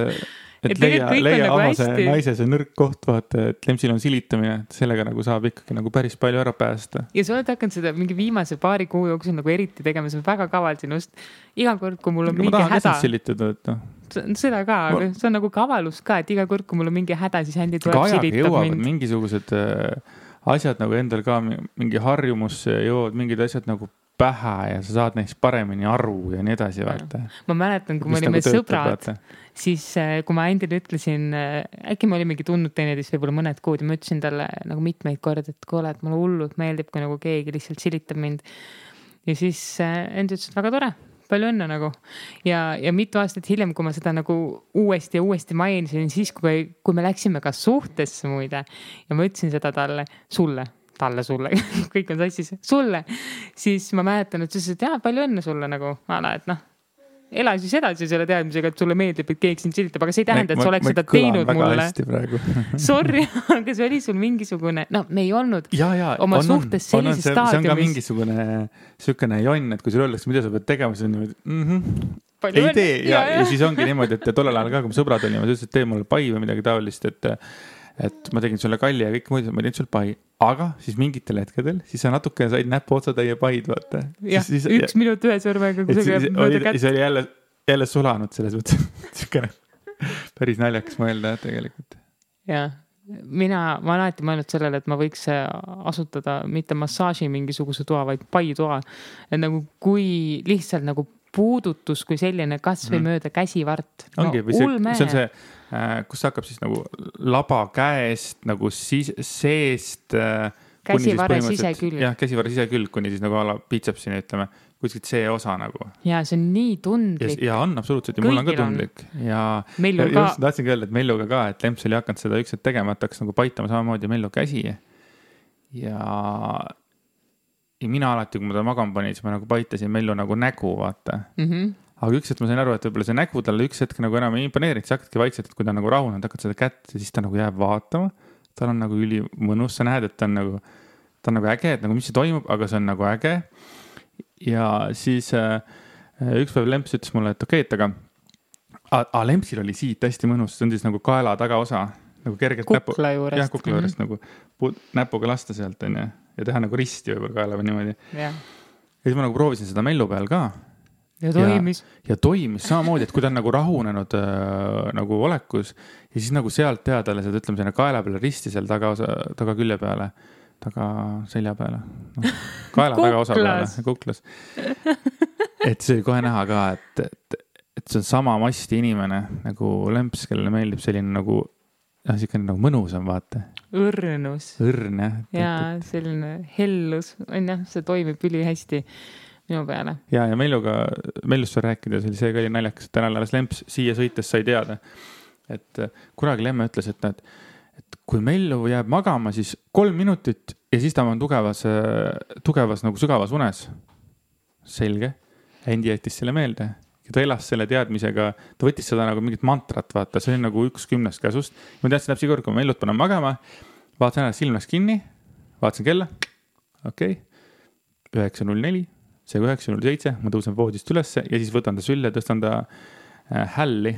et leia leia nagu oma see hästi. naise see nõrk koht, vaata, et lempsil on silitamine, sellega nagu saab ikkagi nagu päris palju ära päästa ja sa oled hakanud seda mingi viimase paari kuu jooksul nagu eriti tegema, see on väga kaval sinust. iga kord, kui mul on ma mingi tahan ka häda sind, silitada, et noh, seda ka, aga see on nagu kavalus ka, et iga kord, kui mul on mingi häda, siis aga tuleb silitab mind. mingisugused äh, asjad nagu endal ka mi- mingi harjumusse ja jõuavad mingid asjad nagu pähe ja sa saad neist paremini aru ja nii edasi, vaata. ma mäletan, kui me olime nagu sõbrad, siis äh, kui ma Andile ütlesin, äkki me olimegi tundnud teineteist võib-olla mõned kuud ja ma ütlesin talle nagu mitmeid kordi, et kuule, et mulle hullult meeldib, kui nagu keegi lihtsalt silitab mind. ja siis äh, Andi ütles, et väga tore, palju õnne nagu. ja, ja mitu aastat hiljem, kui ma seda nagu uuesti ja uuesti mainisin, siis kui, kui me läksime ka suhtesse muide ja ma ütlesin seda talle, sulle talle, sulle, kõik on sassis, sulle, siis ma mäletan, et sa ütlesid, et jaa, palju õnne sulle nagu, et noh, ela siis edasi selle teadmisega, et sulle meeldib, et keegi sind silitab, aga see ei tähenda, et sa oleks seda teinud mulle. Sorry, aga see oli sul mingisugune, no me ei olnud ja, ja Oma suhtes sellises see, see on ka staadiumis. mingisugune siukene jonn, et kui sulle öeldakse, mida sa pead tegema, siis on niimoodi mm. -hmm. palju ei tee ja, ja, ja, ja siis ongi niimoodi, et tollel ajal ka, kui me sõbrad olime, sa ütlesid, tee mulle pai või midagi taolist, et et ma tegin sulle kalli ja kõike muud, ma tegin sulle pai, aga siis mingitel hetkedel, siis sa natuke said näpuotsatäie paid, vaata. jah, üks minut ühe sõrmega, käib mööda oli, kätt. siis oli jälle, jälle sulanud selles mõttes, siukene päris naljakas mõelda tegelikult. jah, mina, ma olen alati mõelnud sellele, et ma võiks äh, asutada mitte massaaži mingisuguse toa, vaid pai toa. et nagu kui lihtsalt nagu puudutus kui selline kasvõi mm. mööda käsivart no,. ongi, või see, see on see, kus ta hakkab siis nagu laba käest nagu siis seest äh,. Käsivarre sisekülg. jah, käsivarre sisekülg kuni siis nagu a la biitsepsini ütleme, kuskilt see osa nagu. ja see on nii ja, tundlik. ja on absoluutselt ja mul on ka Kõigil on. tundlik ja. meil on just ka, tahtsingi öelda, et Melluga ka, et Lemps oli hakanud seda üks hetk tegema, et hakkas nagu paitama samamoodi Mellu käsi. ja, ja mina alati, kui ma ta magama panin, siis ma nagu paitasin Mellu nagu nägu, vaata mm. -hmm. aga üks hetk ma sain aru, et võib-olla see nägu talle üks hetk nagu enam ei imponeerinud, siis hakkadki vaikselt, kui ta nagu rahunenud, hakkad seda kätt ja siis ta nagu jääb vaatama. tal on nagu ülimõnus, sa näed, et ta on nagu, ta on nagu äge, et nagu mis see toimub, aga see on nagu äge. ja siis äh, üks päev Lemps ütles mulle, et okei okay,, et aga, aga Lempsil oli siit hästi mõnus, see on siis nagu kaela tagaosa nagu kergelt näpu, kukla juurest. jah, kukla juurest nagu pu- näpuga lasta sealt onju ja teha nagu risti võib-olla kaela või niimoodi. ja siis ma nagu proovisin seda Mellu peal ka ja toimis. ja toimis samamoodi, et kui ta on nagu rahunenud äh, nagu olekus ja siis nagu sealt teha talle seda, ütleme sinna kaela peale risti seal tagaosa, tagakülje peale, taga selja peale no,, kaela tagaosa peale kuklas. et see oli kohe näha ka, et, et, et see on sama masti inimene nagu Lemps, kellele meeldib selline nagu noh, siukene nagu mõnusam, vaata, õrnus õrn jah. ja selline hellus on jah, see toimib ülihästi minu peale. ja, ja Melluga, Mellust veel rääkides oli see ka oli naljakas, et täna alles Lemps siia sõites sai teada, et äh, kunagi Lemme ütles, et nad, et kui Mellu jääb magama, siis kolm minutit ja siis ta on tugevas, tugevas nagu sügavas unes. selge, Andy jättis selle meelde ta elas selle teadmisega, ta võttis seda nagu mingit mantrat, vaata, see oli nagu üks kümnest käsust. ma teadsin täpselt iga kord, kui ma Mellut panen magama, vaatasin ära, silm läks kinni, vaatasin kella, okei okay., üheksa null neli seega üheksa null seitse, ma tõusen voodist ülesse ja siis võtan ta sülle, tõstan ta äh, hälli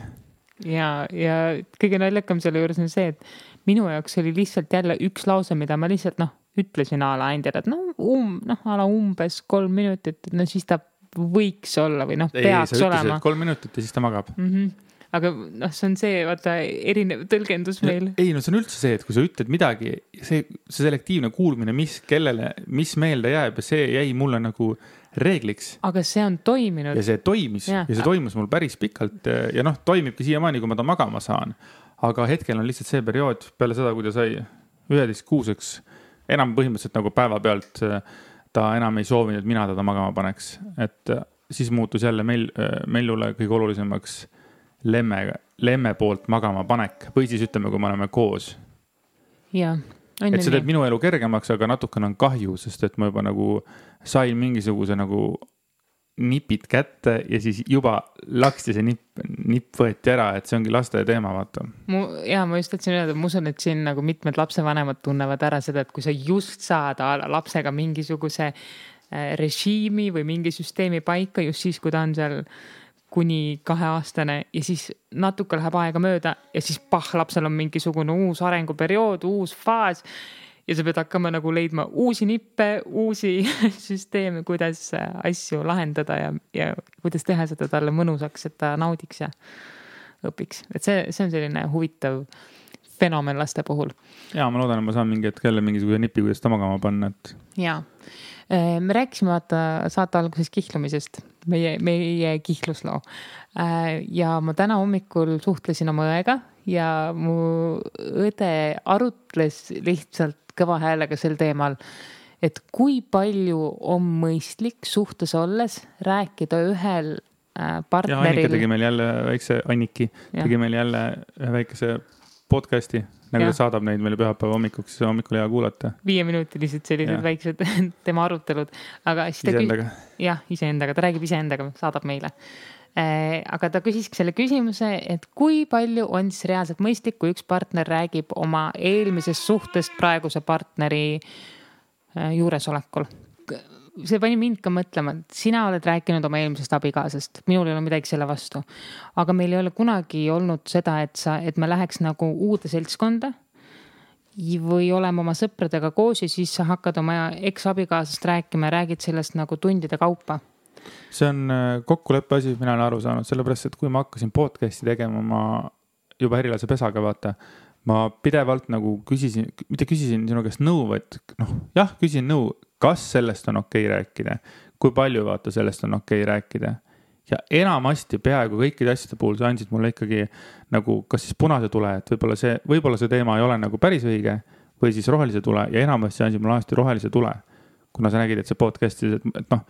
ja, ja kõige naljakam selle juures on see, et minu jaoks oli lihtsalt jälle üks lause, mida ma lihtsalt noh, ütlesin a la Andile, et no um, noh, a la umbes kolm minutit, no siis ta võiks olla või noh, peaks ei, olema. kolm minutit ja siis ta magab mm. -hmm aga noh, see on see vaata erinev tõlgendus meil. ei no see on üldse see, et kui sa ütled midagi, see, see selektiivne kuulmine, mis, kellele, mis meelde jääb ja see jäi mulle nagu reegliks. aga see on toiminud. ja see toimis ja, ja see toimus mul päris pikalt ja noh, toimibki siiamaani, kui ma ta magama saan. aga hetkel on lihtsalt see periood peale seda, kui ta sai üheteistkuuseks, enam põhimõtteliselt nagu päevapealt ta enam ei soovinud, et mina teda magama paneks, et siis muutus jälle meil, Mellule kõige olulisemaks lemme, lemme poolt magama panek või siis ütleme, kui me oleme koos. jah. et see teeb minu elu kergemaks, aga natukene on kahju, sest et ma juba nagu sain mingisuguse nagu nipid kätte ja siis juba laksti see nipp, nipp võeti ära, et see ongi laste teema, vaata. mu ja ma just tahtsin öelda, ma usun, et siin nagu mitmed lapsevanemad tunnevad ära seda, et kui sa just saad lapsega mingisuguse äh, režiimi või mingi süsteemi paika just siis, kui ta on seal kuni kaheaastane ja siis natuke läheb aega mööda ja siis pah, lapsel on mingisugune uus arenguperiood, uus faas. Ja sa pead hakkama nagu leidma uusi nippe, uusi süsteeme, kuidas asju lahendada ja, ja kuidas teha seda talle mõnusaks, et ta naudiks ja õpiks, et see, see on selline huvitav fenomen laste puhul. ja ma loodan, et ma saan mingi hetk jälle mingisuguse nipi, kuidas ta magama panna, et. ja Äh, me rääkisime vaata saate alguses kihlumisest, meie, meie kihlusloo. Äh, ja ma täna hommikul suhtlesin oma õega ja mu õde arutles lihtsalt kõva häälega sel teemal et kui palju on mõistlik suhtes olles rääkida ühel partneril. Äh, Annika tegi meil jälle väikse, Anniki tegi meil jälle ühe väikese podcast'i nagu ja. ta saadab neid meile pühapäeva hommikuks, hommikul hea kuulata. viieminutilised sellised ja. väiksed tema arutelud, aga siis ta. iseendaga. jah, iseendaga, ta räägib iseendaga, saadab meile. Aga ta küsiski selle küsimuse, et kui palju on siis reaalselt mõistlik, kui üks partner räägib oma eelmisest suhtest praeguse partneri äh, juuresolekul see pani mind ka mõtlema, et sina oled rääkinud oma eelmisest abikaasast, minul ei ole midagi selle vastu. aga meil ei ole kunagi olnud seda, et sa, et me läheks nagu uude seltskonda. või oleme oma sõpradega koos ja siis sa hakkad oma eksabikaasast rääkima ja räägid sellest nagu tundide kaupa. See on äh, kokkuleppe asi, mina olen aru saanud, sellepärast et kui ma hakkasin podcast'i tegema, ma juba erilase pesaga vaata ma pidevalt nagu küsisin, mitte küsisin sinu käest nõu, vaid noh, jah, küsin nõu, kas sellest on okei okay rääkida, kui palju vaata sellest on okei okay rääkida. ja enamasti peaaegu kõikide asjade puhul sa andsid mulle ikkagi nagu kas siis punase tule, et võib-olla see, võib-olla see teema ei ole nagu päris õige või siis rohelise tule ja enamasti andsid mulle alati rohelise tule. kuna sa nägid, et see podcast'is, et, et noh,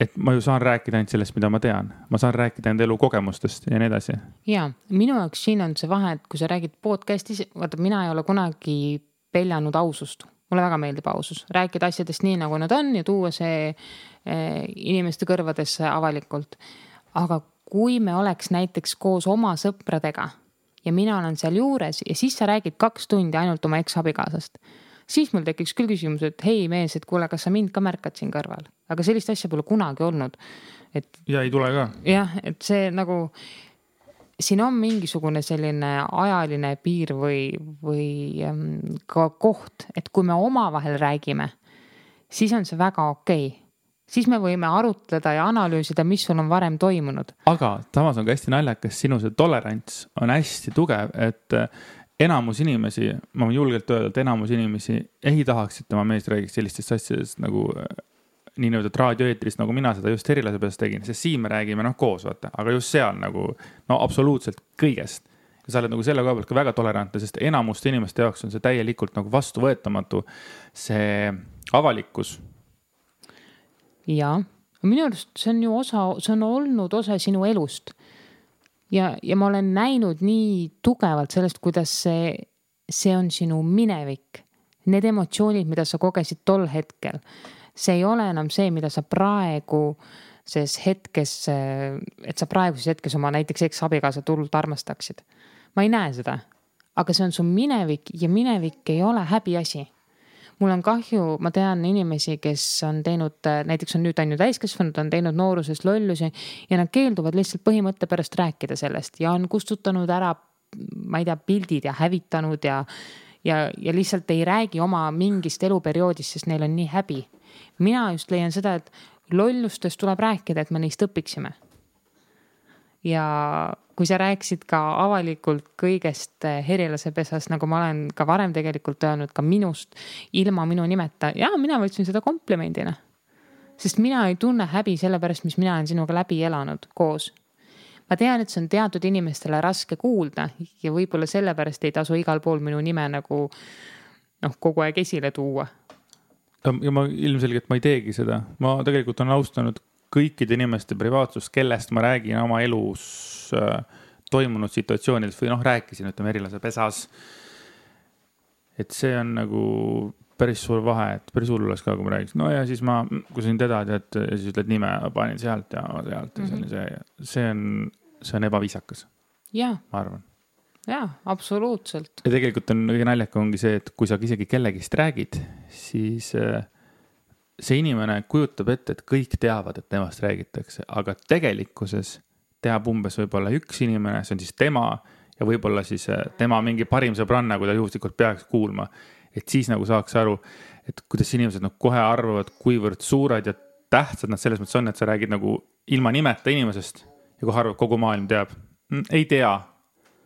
et ma ju saan rääkida ainult sellest, mida ma tean, ma saan rääkida enda elukogemustest ja nii edasi. ja minu jaoks siin on see vahe, et kui sa räägid podcast'is, vaata, mina ei ole kunagi peljanud ausust mulle väga meeldib ausus, rääkida asjadest nii, nagu nad on ja tuua see eh, inimeste kõrvadesse avalikult. aga kui me oleks näiteks koos oma sõpradega ja mina olen sealjuures ja siis sa räägid kaks tundi ainult oma eksabikaasast, siis mul tekiks küll küsimus, et hei mees, et kuule, kas sa mind ka märkad siin kõrval, aga sellist asja pole kunagi olnud. et. ja ei tule ka. jah, et see nagu siin on mingisugune selline ajaline piir või, või ähm, ka koht, et kui me omavahel räägime, siis on see väga okei okay. siis me võime arutleda ja analüüsida, mis sul on varem toimunud. aga samas on ka hästi naljakas, sinu see tolerants on hästi tugev, et enamus inimesi, ma võin julgelt öelda, et enamus inimesi ei tahaks, et tema mees räägiks sellistest asjadest nagu äh, niinimetatud raadioeetris, nagu mina seda just Herilase peas tegin, sest siin me räägime noh koos vaata, aga just seal nagu no absoluutselt kõigest. ja sa oled nagu selle koha pealt ka väga tolerantne, sest enamuste inimeste jaoks on see täielikult nagu vastuvõetamatu, see avalikkus. ja, minu arust see on ju osa, see on olnud osa sinu elust. Ja, ja ma olen näinud nii tugevalt sellest, kuidas see, see on sinu minevik. Need emotsioonid, mida sa kogesid tol hetkel see ei ole enam see, mida sa praegu ses hetkes, et sa praeguses hetkes oma näiteks eksabikaasat hullult armastaksid. ma ei näe seda, aga see on su minevik ja minevik ei ole häbiasi. Mul on kahju, ma tean inimesi, kes on teinud, näiteks on nüüd on ju täiskasvanud, on teinud nooruses lollusi ja nad keelduvad lihtsalt põhimõtte pärast rääkida sellest ja on kustutanud ära, ma ei tea, pildid ja hävitanud ja ja, ja lihtsalt ei räägi oma mingist eluperioodist, sest neil on nii häbi. mina just leian seda, et lollustest tuleb rääkida, et me neist õpiksime. Ja kui sa rääkisid ka avalikult kõigest eh, Herilase pesas, nagu ma olen ka varem tegelikult öelnud, ka minust ilma minu nimeta ja mina võtsin seda komplimendina. sest mina ei tunne häbi selle pärast, mis mina olen sinuga läbi elanud koos. ma tean, et see on teatud inimestele raske kuulda ja võib-olla sellepärast ei tasu igal pool minu nime nagu noh, kogu aeg esile tuua ja ma ilmselgelt ma ei teegi seda, ma tegelikult olen austanud kõikide inimeste privaatsust, kellest ma räägin oma elus äh, toimunud situatsioonidest või noh, rääkisin, ütleme erilase pesas. et see on nagu päris suur vahe, et päris hull oleks ka, kui ma räägiks, no ja siis ma, kui sa sind teda tead ja siis ütled nime, panin sealt ja sealt ja see on see, see on, see on ebaviisakas. ma arvan. jaa, absoluutselt. ja tegelikult on kõige naljakam ongi see, et kui sa isegi kellegist räägid, siis äh, see inimene kujutab ette, et kõik teavad, et temast räägitakse, aga tegelikkuses teab umbes võib-olla üks inimene, see on siis tema ja võib-olla siis äh, tema mingi parim sõbranna, kui ta juhuslikult peaks kuulma. et siis nagu saaks aru, et kuidas inimesed nagu kohe arvavad, kuivõrd suured ja tähtsad nad selles mõttes on, et sa räägid nagu ilma nimeta inimesest ja kohe arvavad, kogu maailm teab mm,. ei tea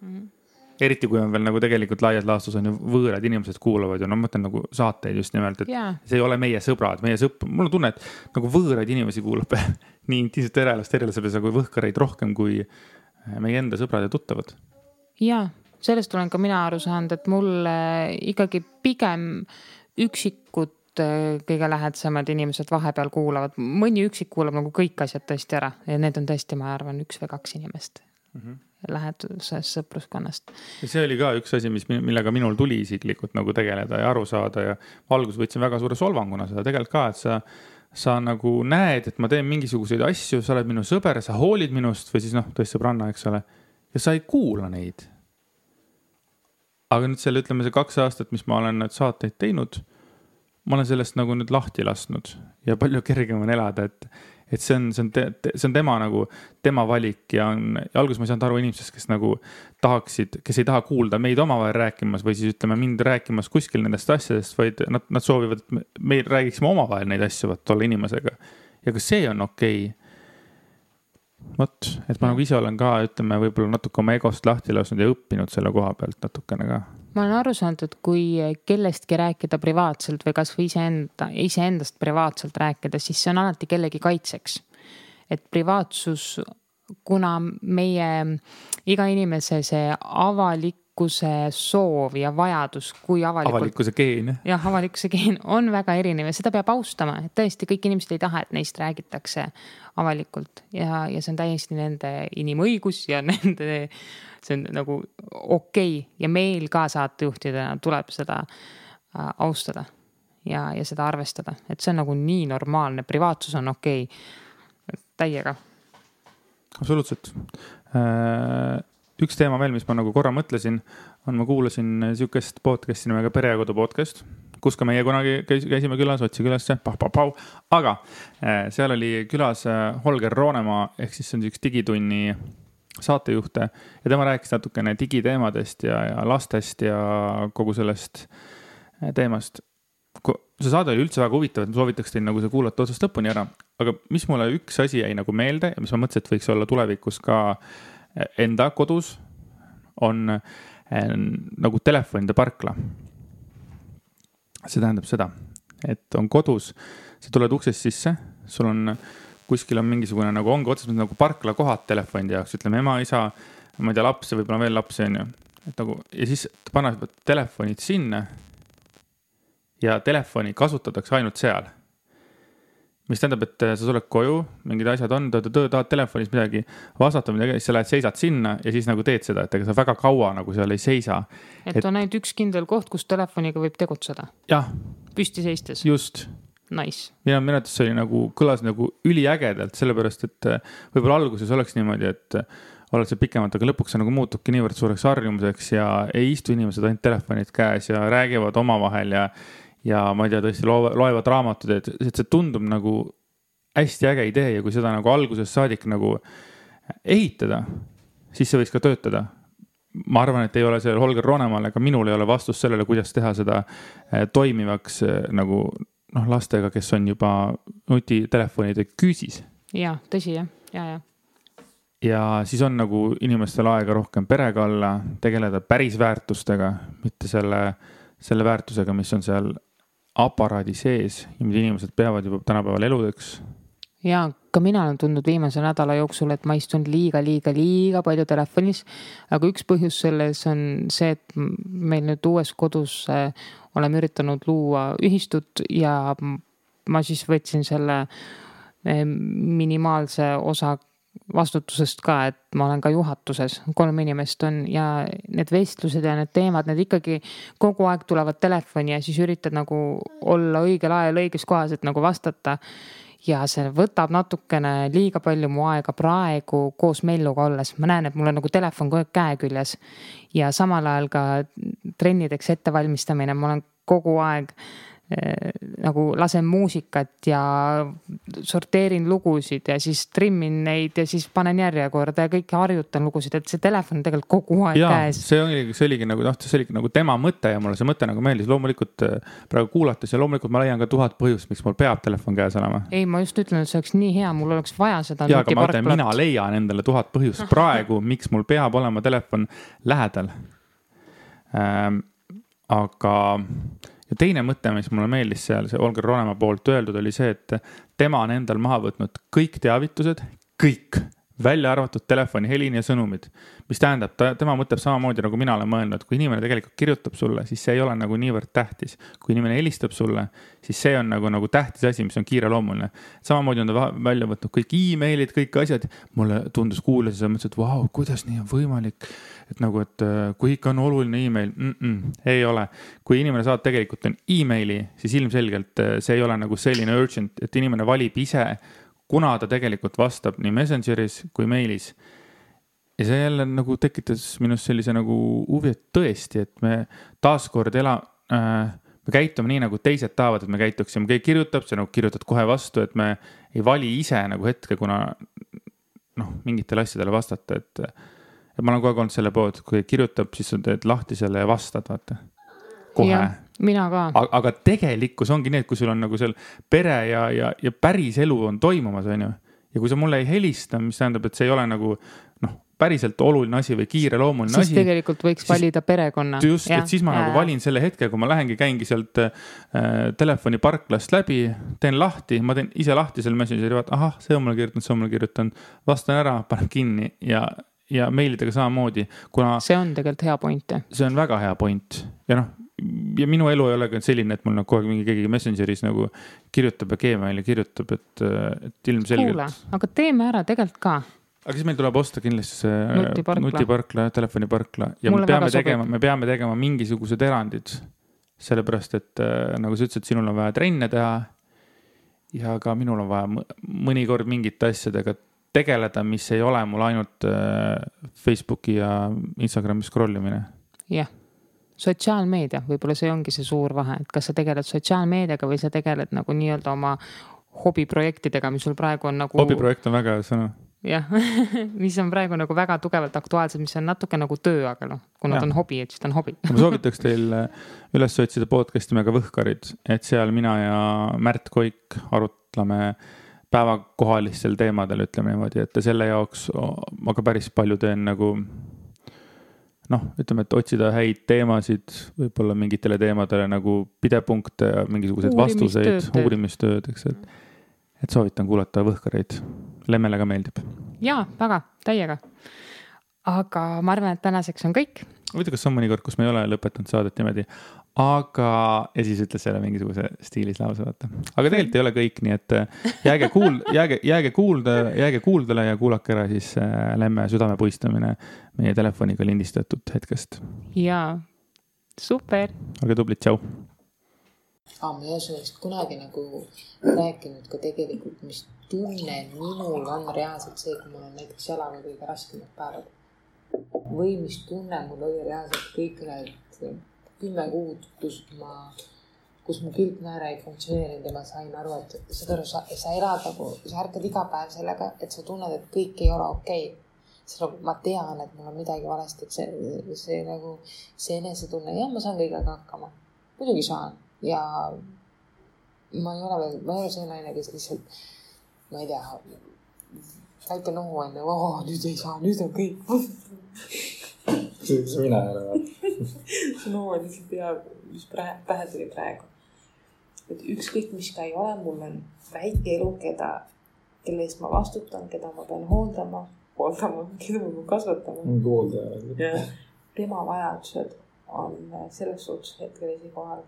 mm. -hmm eriti kui on veel nagu tegelikult laias laastus on ju võõrad inimesed kuulavad ja no ma mõtlen nagu saateid just nimelt, et yeah. see ei ole meie sõbrad, meie sõp-, mul on tunne, et nagu võõraid inimesi kuulab nii intiimset terelast terelase kui võhkareid rohkem kui äh, meie enda sõbrad ja tuttavad. ja, sellest olen ka mina aru saanud, et mulle ikkagi pigem üksikud äh, kõige lähedasemad inimesed vahepeal kuulavad, mõni üksik kuulab nagu kõik asjad tõesti ära ja need on tõesti, ma arvan, üks või kaks inimest mm. -hmm lähedusest sõpruskonnast. see oli ka üks asi, mis, millega minul tuli isiklikult nagu tegeleda ja aru saada ja alguses võtsin väga suure solvanguna seda tegelikult ka, et sa, sa nagu näed, et ma teen mingisuguseid asju, sa oled minu sõber, sa hoolid minust või siis noh, tõesti sõbranna, eks ole. ja sa ei kuula neid. aga nüüd selle, ütleme see kaks aastat, mis ma olen neid saateid teinud, ma olen sellest nagu nüüd lahti lasknud ja palju kergem on elada, et et see on, see on, see on tema nagu, tema valik ja on, alguses ma ei saanud aru inimestest, kes nagu tahaksid, kes ei taha kuulda meid omavahel rääkimas või siis ütleme mind rääkimas kuskil nendest asjadest, vaid nad, nad soovivad, et me räägiksime omavahel neid asju, vot tolle inimesega. ja ka see on okei okay vot, et ma nagu ise olen ka, ütleme, võib-olla natuke oma egost lahti lasknud ja õppinud selle koha pealt natukene ka. Ma olen aru saanud, et kui kellestki rääkida privaatselt või kasvõi iseenda, iseendast privaatselt rääkida, siis see on alati kellegi kaitseks. et privaatsus, kuna meie iga inimese see avalik avalikkuse soov ja vajadus, kui avalikult. avalikkuse geen. jah, avalikkuse geen on väga erinev ja seda peab austama, et tõesti kõik inimesed ei taha, et neist räägitakse avalikult ja, ja see on täiesti nende inimõigus ja nende, see on nagu okei okay. ja meil ka saatejuhtidena tuleb seda äh, austada ja, ja seda arvestada, et see on nagu nii normaalne, privaatsus on okei okay., täiega. absoluutselt äh üks teema veel, mis ma nagu korra mõtlesin, on, ma kuulasin sihukest podcast'i nimega Pere ja Kodu podcast, kus ka meie kunagi käis, käisime külas, Otsi külasse, pah-pah-pau. aga äh, seal oli külas äh, Holger Roonemaa ehk siis see on üks Digitunni saatejuhte ja tema rääkis natukene digiteemadest ja, ja lastest ja kogu sellest teemast. see saade oli üldse väga huvitav, et ma soovitaks teil nagu see kuulata otsast lõpuni ära, aga mis mulle üks asi jäi nagu meelde ja mis ma mõtlesin, et võiks olla tulevikus ka äh, enda kodus on eh, nagu telefonide parkla. see tähendab seda, et on kodus, sa tuled uksest sisse, sul on kuskil on mingisugune nagu ongi otseselt nagu parklakohad telefonide jaoks, ütleme ema, isa, ma ei tea, laps ja võib-olla veel lapsi on ju. et nagu ja siis panevad telefonid sinna. ja telefoni kasutatakse ainult seal mis tähendab, et äh, sa tuled koju, mingid asjad on, tahad telefonis midagi vastata midagi, siis sa lähed, seisad sinna ja siis nagu teed seda, et ega sa väga kaua nagu seal ei seisa. et on ainult üks kindel koht, kus telefoniga võib tegutseda. jah. püsti seistes. just. Nice. ja minu arvates see oli nagu, kõlas nagu üliägedalt, sellepärast et äh, võib-olla alguses oleks niimoodi, et äh, oled seal pikemalt, aga lõpuks see nagu muutubki niivõrd suureks harjumuseks ja ei istu inimesed ainult telefonid käes ja räägivad omavahel ja ja ma ei tea, tõesti loevad, raamatuid, et, et see tundub nagu hästi äge idee ja kui seda nagu algusest saadik nagu ehitada, siis see võiks ka töötada ma arvan, et ei ole sellel Holger Roonemaal ega minul ei ole vastust sellele, kuidas teha seda eh, toimivaks eh, nagu noh, lastega, kes on juba nutitelefonide küüsis. ja tõsi jah, ja, ja. ja siis on nagu inimestel aega rohkem perega olla, tegeleda päris väärtustega, mitte selle, selle väärtusega, mis on seal aparaadi sees ja mida inimesed peavad juba tänapäeval eludeks ja ka mina olen tundnud viimase nädala jooksul, et ma istun liiga, liiga, liiga palju telefonis. aga üks põhjus selles on see, et meil nüüd uues kodus äh, oleme üritanud luua ühistut ja ma siis võtsin selle äh, minimaalse osa vastutusest ka, et ma olen ka juhatuses, kolm inimest on ja need vestlused ja need teemad, need ikkagi kogu aeg tulevad telefoni ja siis üritad nagu olla õigel ajal õiges kohas, et nagu vastata. Ja see võtab natukene liiga palju mu aega praegu koos Melluga olles, ma näen, et mul on nagu telefon kogu aeg käe küljes. ja samal ajal ka trennideks ettevalmistamine, ma olen kogu aeg Äh, nagu lasen muusikat ja sorteerin lugusid ja siis trimmin neid ja siis panen järjekorda ja kõike harjutan lugusid, et see telefon on tegelikult kogu aeg ja, käes. see oligi, see oligi nagu noh, see oligi nagu tema mõte ja mulle see mõte nagu meeldis, loomulikult äh, praegu kuulates ja loomulikult ma leian ka tuhat põhjust, miks mul peab telefon käes olema. ei, ma just ütlen, et see oleks nii hea, mul oleks vaja seda. ja, aga ma ütlen, mina leian endale tuhat põhjust praegu, miks mul peab olema telefon lähedal ähm,. aga ja teine mõte, mis mulle meeldis seal, see Olger Ronemaa poolt öeldud, oli see, et tema on endal maha võtnud kõik teavitused, kõik välja arvatud telefonihelin ja sõnumid. mis tähendab, ta, tema mõtleb samamoodi nagu mina olen mõelnud, kui inimene tegelikult kirjutab sulle, siis see ei ole nagu niivõrd tähtis. kui inimene helistab sulle, siis see on nagu, nagu tähtis asi, mis on kiireloomuline. samamoodi on ta välja võtnud kõik email'id, kõik asjad. mulle tundus kuulasin seda, mõtlesin, et vau, kuidas nii on võimalik. et nagu, et äh, kui ikka on oluline email mm, -mm, ei ole. kui inimene saab tegelikult on emaili, siis ilmselgelt äh, see ei ole nagu selline urgent, et inimene valib ise kuna ta tegelikult vastab nii Messengeris kui meilis. ja see jälle nagu tekitas minus sellise nagu huvi, et tõesti, et me taaskord ela- äh,, me käitume nii, nagu teised tahavad, et me käituksime, keegi kirjutab, sa nagu kirjutad kohe vastu, et me ei vali ise nagu hetke, kuna noh, mingitele asjadele vastata, et. et ma olen kogu aeg olnud selle poolt, kui kirjutab, siis sa teed lahti selle ja vastad, vaata. kohe mina ka. aga tegelikkus ongi nii, et kui sul on nagu seal pere ja, ja, ja päris elu on toimumas, on ju. ja kui sa mulle ei helista, mis tähendab, et see ei ole nagu noh, päriselt oluline asi või kiireloomuline asi. siis tegelikult võiks siis, valida perekonna. just, et siis ma ja, nagu valin selle hetke, kui ma lähengi, käingi sealt äh, telefoniparklast läbi, teen lahti, ma teen ise lahti selle Messengeri, vaata, ahah, see on mulle kirjutanud, see on mulle kirjutanud. vastan ära, panen kinni ja, ja meilidega samamoodi, kuna. see on tegelikult hea point. see on väga hea point ja noh, ja minu elu ei ole ka selline, et mul nagu kogu aeg mingi keegi Messengeris nagu kirjutab ja Gmaili kirjutab, et, et ilmselgelt. kuule, aga teeme ära tegelikult ka. aga siis meil tuleb osta kindlasti see nutiparkla, nutiparkla, telefoniparkla ja Mulle me peame tegema, me peame tegema mingisugused erandid. sellepärast, et äh, nagu sa ütlesid, sinul on vaja trenne teha. ja ka minul on vaja mõnikord mingite asjadega tegeleda, mis ei ole mul ainult äh, Facebooki ja Instagrami scroll imine. jah sotsiaalmeedia, võib-olla see ongi see suur vahe, et kas sa tegeled sotsiaalmeediaga või sa tegeled nagu nii-öelda oma hobiprojektidega, mis sul praegu on nagu. hobiprojekt on väga hea sõna. jah mis on praegu nagu väga tugevalt aktuaalsed, mis on natuke nagu töö, aga noh, kuna ta on hobi, et siis ta on hobi ma soovitaks teil äh, üles otsida podcast'i nimega Võhkarid, et seal mina ja Märt Koik arutleme päevakohalistel teemadel, ütleme niimoodi, et selle jaoks ma ka päris palju teen nagu noh, ütleme, et otsida häid teemasid, võib-olla mingitele teemadele nagu pidepunkte ja mingisuguseid vastuseid, uurimistööd, eks, et. et soovitan kuulata Võhkareid, Lemmele ka meeldib. ja väga, täiega. Aga ma arvan, et tänaseks on kõik. huvitav, kas on mõni kord, kus me ei ole lõpetanud saadet niimoodi, aga, ja siis ütles selle mingisuguse stiilis lause, vaata. aga tegelikult ei ole kõik, nii et äh, jääge kuul-, jääge, jääge kuulda, jääge kuuldele ja kuulake ära siis äh, Lemme südamepuistamine meie telefoniga lindistatud hetkest. jaa, super. olge tublid, tšau. aa, ma ei ole sellest kunagi nagu rääkinud ka tegelikult, mis tunne minul on reaalselt see, kui mul on näiteks jalaga kõige raskemad päevad. Või mis tunne mul oli reaalselt kõik need kümme kuud, kus ma kus mu külgnääre ei funktsioneerinud ja ma sain aru, et saad aru, sa, sa elad nagu, sa ärkad iga päev sellega, et sa tunned, et kõik ei ole okei okay. siis nagu ma tean, et mul on midagi valesti, et see, see nagu, see enesetunne, jah, ma saan kõigega hakkama. muidugi saan ja ma ei ole veel, ma ei ole see naine, kes lihtsalt, ma ei tea, väike nohu on ju, nüüd ei saa, nüüd on kõik see mina ei ole. nohu on lihtsalt hea, mis pähe, pähe tuli praegu et ükskõik, mis ka ei ole, mul on väike elu, keda, kelle eest ma vastutan, keda ma pean hooldama, hooldama, keda ma pean kasvatama. hooldaja. tema vajadused on selles suhtes hetkel esikohal.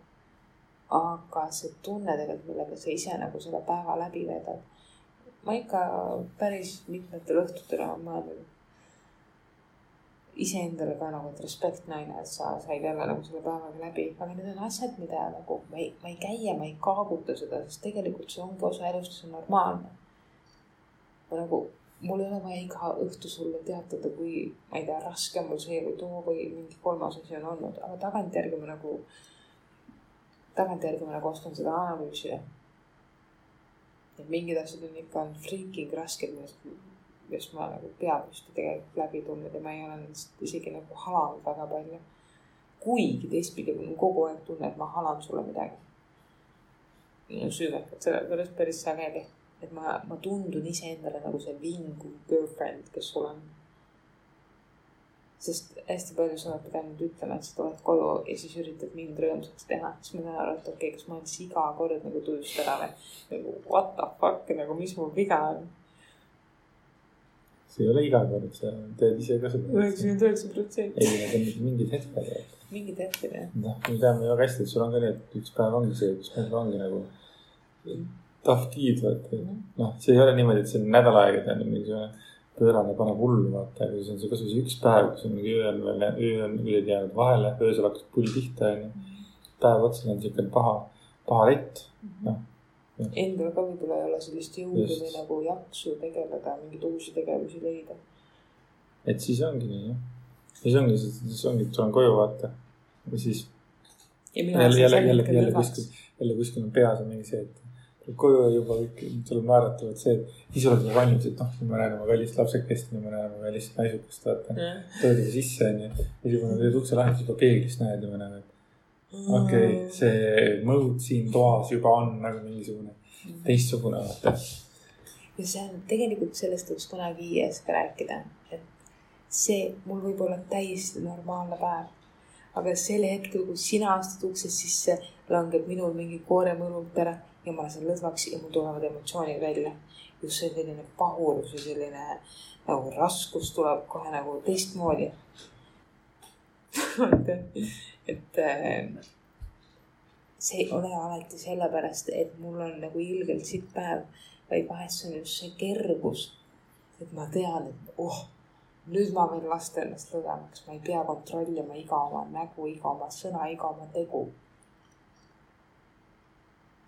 aga see tunne tegelikult, millega sa ise nagu selle päeva läbi veedad. ma ikka päris mitmetel õhtutel olen mõelnud iseendale ka nagu, et respekt naine, et sa said jälle nagu selle päevaga läbi, aga need on asjad, mida nagu ma ei, ma ei käi ja ma ei kaaguta seda, sest tegelikult see ongi osa elust, see on normaalne. ma nagu, mul ei ole vaja iga õhtu sulle teatada, kui ma ei tea, raske mul see või too või mingi kolmas asi on olnud, aga tagantjärgi ma nagu, tagantjärgi ma nagu oskan seda analüüsida. et mingid asjad on ikka on freaking rasked, millest millest ma nagu peapüsti tegelikult läbi tulnud ja ma ei ole nendest isegi nagu halanud väga palju. kuigi teistpidi mul on kogu aeg tunne, et ma halan sulle midagi. minu süümekad selle pärast päris sageli, et ma, ma tundun iseendale nagu see vinguv girlfriend, kes olen. sest hästi palju sa oled pidanud ütlema, et sa tuled koju ja siis üritad mind rõõmsaks teha, siis ma saan aru, et okei okay,, kas ma olen siis iga kord nagu tujust ära või nagu what the fuck nagu, mis mul viga on see ei ole iga kord, sa teed ise ka seda. üheksakümmend üheksa protsenti. ei, need on mingid hetked. mingid hetked jah. noh, me teame väga hästi, et sul on ka nii, et üks päev ongi see, kus meil ongi nagu tough tiid, vaata. Noh, see ei ole niimoodi, et see on nädal aega, tähendab mingisugune pöörane paneb hullu, vaata, aga see on see kasvõi see üks päev, kus on mingi öö on veel, öö on ööd jäänud vahele, öösel hakkas puli pihta, onju. päev otsa on siukene paha, paha rett, noh Endal ka võib-olla ei ole sellist jõudu Just. või nagu jaksu tegeleda, mingeid uusi tegevusi leida. et siis ongi nii jah. siis ongi, siis ongi, et tulen koju vaata ja siis. jälle, jälle, jälle, jälle kuskil, jälle kuskil on peas on mingi see, et koju juba kõik tuleb naeratavad see, et siis oled juba valmis, et noh, nüüd ma näen oma kallist lapsekest, nüüd ma näen oma kallist naisukest, vaata. tuled juba sisse onju ja siis juba teed ukse lahti, siis juba peeglist näed juba nagu, et okei okay,, see mõõt siin toas juba on nagu mingisugune teistsugune vaata. ja see on tegelikult sellest võiks kunagi IS ka rääkida, et see mul võib olla täiesti normaalne päev. aga sel hetkel, kui sina astud uksest sisse, langeb minul mingi koorem õlult ära ja ma lasen lõdvaks ja mul tulevad emotsioonid välja. just see selline pahurus ja selline nagu raskus tuleb kohe nagu teistmoodi et äh, see ei ole alati sellepärast, et mul on nagu ilgelt sitt päev, vaid vahest see on just see kergus. et ma tean, et oh, nüüd ma võin lasta ennast lõdvemaks, ma ei pea kontrollima iga oma nägu, iga oma sõna, iga oma tegu.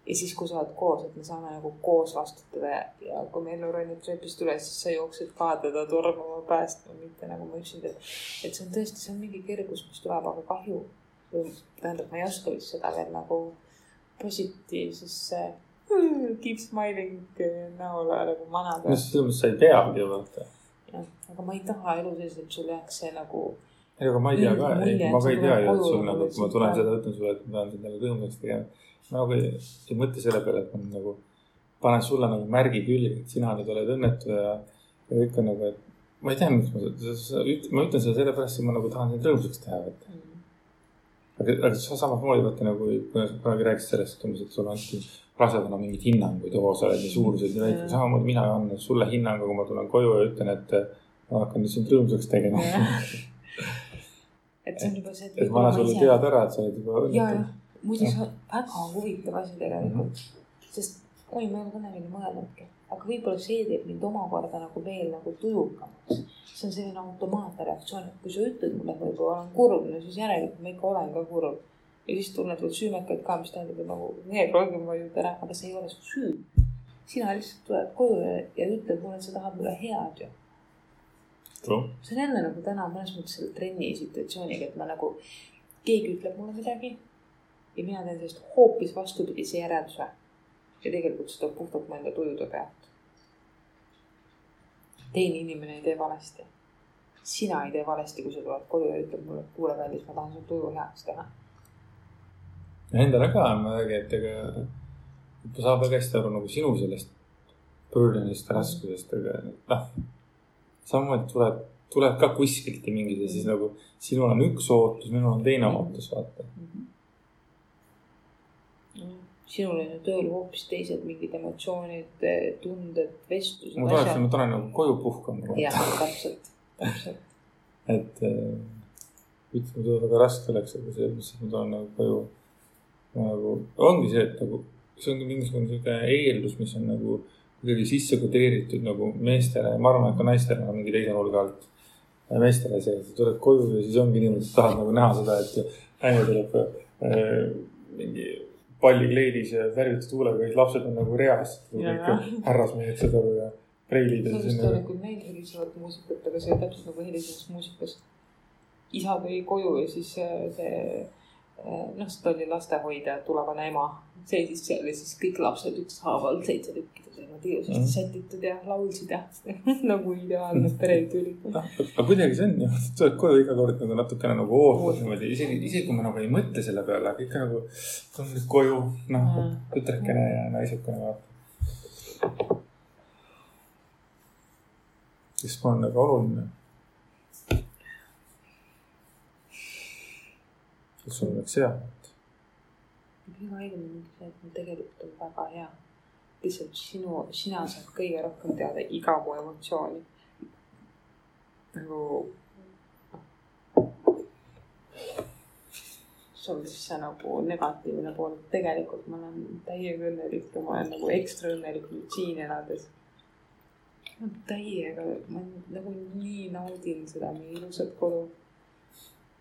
ja siis, kui sa oled koos, et me saame nagu koos vastutada ja, ja kui me ellu ronib trepist üles, siis sa jooksed ka teda tormama päästma, mitte nagu ma et, et see on tõesti, see on mingi kergus, mis tuleb, aga kahju tähendab, ma ei oska vist seda veel nagu positiivsesse hmm, keep smiling näole nagu manada. no selles mõttes sa ei peagi ju vaata. jah, aga ma ei taha elu sees, et sul jääks see nagu. ei, aga ma ei tea ka, ei, ma ka ei tea ju, et sul nagu, kui ma tulen seda, ütlen sulle, et ma pean sind nagu rõõmsaks tegema. ma nagu ei, ei mõtle selle peale, et ma nagu panen sulle nagu märgi külge, et sina nüüd oled õnnetu ja, ja kõik on nagu, et ma ei tea, miks ma ma ütlen seda sellepärast, et ma nagu tahan sind rõõmsaks teha, et mm aga, aga sa samamoodi vaata nagu, kui sa kunagi rääkisid sellest, umbes, et sulle anti rasedana mingeid hinnanguid, oo, sa oled nii suuruselt nii väike, samamoodi mina annan sulle hinnangu, kui ma tulen koju ja ütlen, et ma hakkan sind rõõmsaks tegema. Et see on juba see, et. et ma annan sulle teada ära, et sa oled juba õnnetu. on väga huvitav asi tegelikult. Mm, -hmm. sest oi, ma ei ole kunagi nii mõelnudki, aga võib-olla see teeb mind omakorda nagu veel nagu tujukamaks see on selline automaatne reaktsioon, et kui sa ütled mulle, et ma juba olen kurb, no siis järelikult ma ikka olen ka kurb. ja siis tunned veel süümekaid ka, mis tähendab, et nagu need rohkem vajud ära, aga see ei ole su süü. sina lihtsalt tuled koju ja, ja ütled mulle, et sa tahad mulle head ju. see on jälle nagu täna mõnes mõttes selle trenni situatsiooniga, et ma nagu, keegi ütleb mulle midagi. ja mina teen sellest hoopis vastupidise järelduse. ja tegelikult see tuleb puhtalt mu enda tujude pealt. Teine inimene ei tee valesti. sina ei tee valesti, kui sa tuled koju ja ütled mulle, et kuule, kallis, ma tahan su tuju heaks teha. Endale ka on muidugi, et ega saab väga hästi aru nagu sinu sellest burden'ist, raskusest, aga noh. samamoodi tuleb, tuleb ka kuskilt ja mingid ja siis nagu sinul on üks ootus, minul on teine ootus, vaata mm. -hmm sinul on ju tööl hoopis teised mingid emotsioonid, tunded, vestlused. ma tahaks, et ma tulen nagu koju puhkama. jah, täpselt, täpselt. et äh, ütleme, seda väga raske oleks, aga mõttes, et ma tulen nagu koju. nagu ongi see, et nagu see ongi mingisugune sihuke eeldus, mis on nagu kuidagi sisse kodeeritud nagu meestele ja ma arvan, et ka naistele on mingi teise nurga alt. meestele see, et sa tuled koju ja siis ongi niimoodi, et tahad nagu näha seda, et naine tuleb äh, mingi pallikleidis ja värvitud huulega, kõik lapsed on nagu reas. härrasmehed, saad aru, ja preilid. sellest oli küll neid helisevat muusikat, aga see täpselt nagu helisevas muusikas. isa tuli koju ja siis see, noh, see oli lastehoidja, tulevane ema seisis seal ja siis kõik lapsed ükshaaval, seitse tükki niimoodi ilusasti mm. sätitud ja laulsid ja nagu ideaalne peretüli. aga kuidagi see on ju, sa oled koju iga kord nagu natukene nagu ootad niimoodi, isegi, isegi kui ma nagu ei mõtle selle peale, aga ikka nagu tulen nüüd koju, noh mm., tütrekene ja naisukene vaatab. siis mul on nagu oluline. et sul oleks hea. kõige õigem on see, et mul tegelikult on väga hea lihtsalt sinu, sina saad kõige rohkem teada iga mu emotsiooni. nagu. see on siis see nagu negatiivne pool, tegelikult ma olen täiega õnnelik ja ma olen nagu ekstra õnnelik nüüd siin elades. täiega, ma nagu nii naudin seda meie ilusat kodu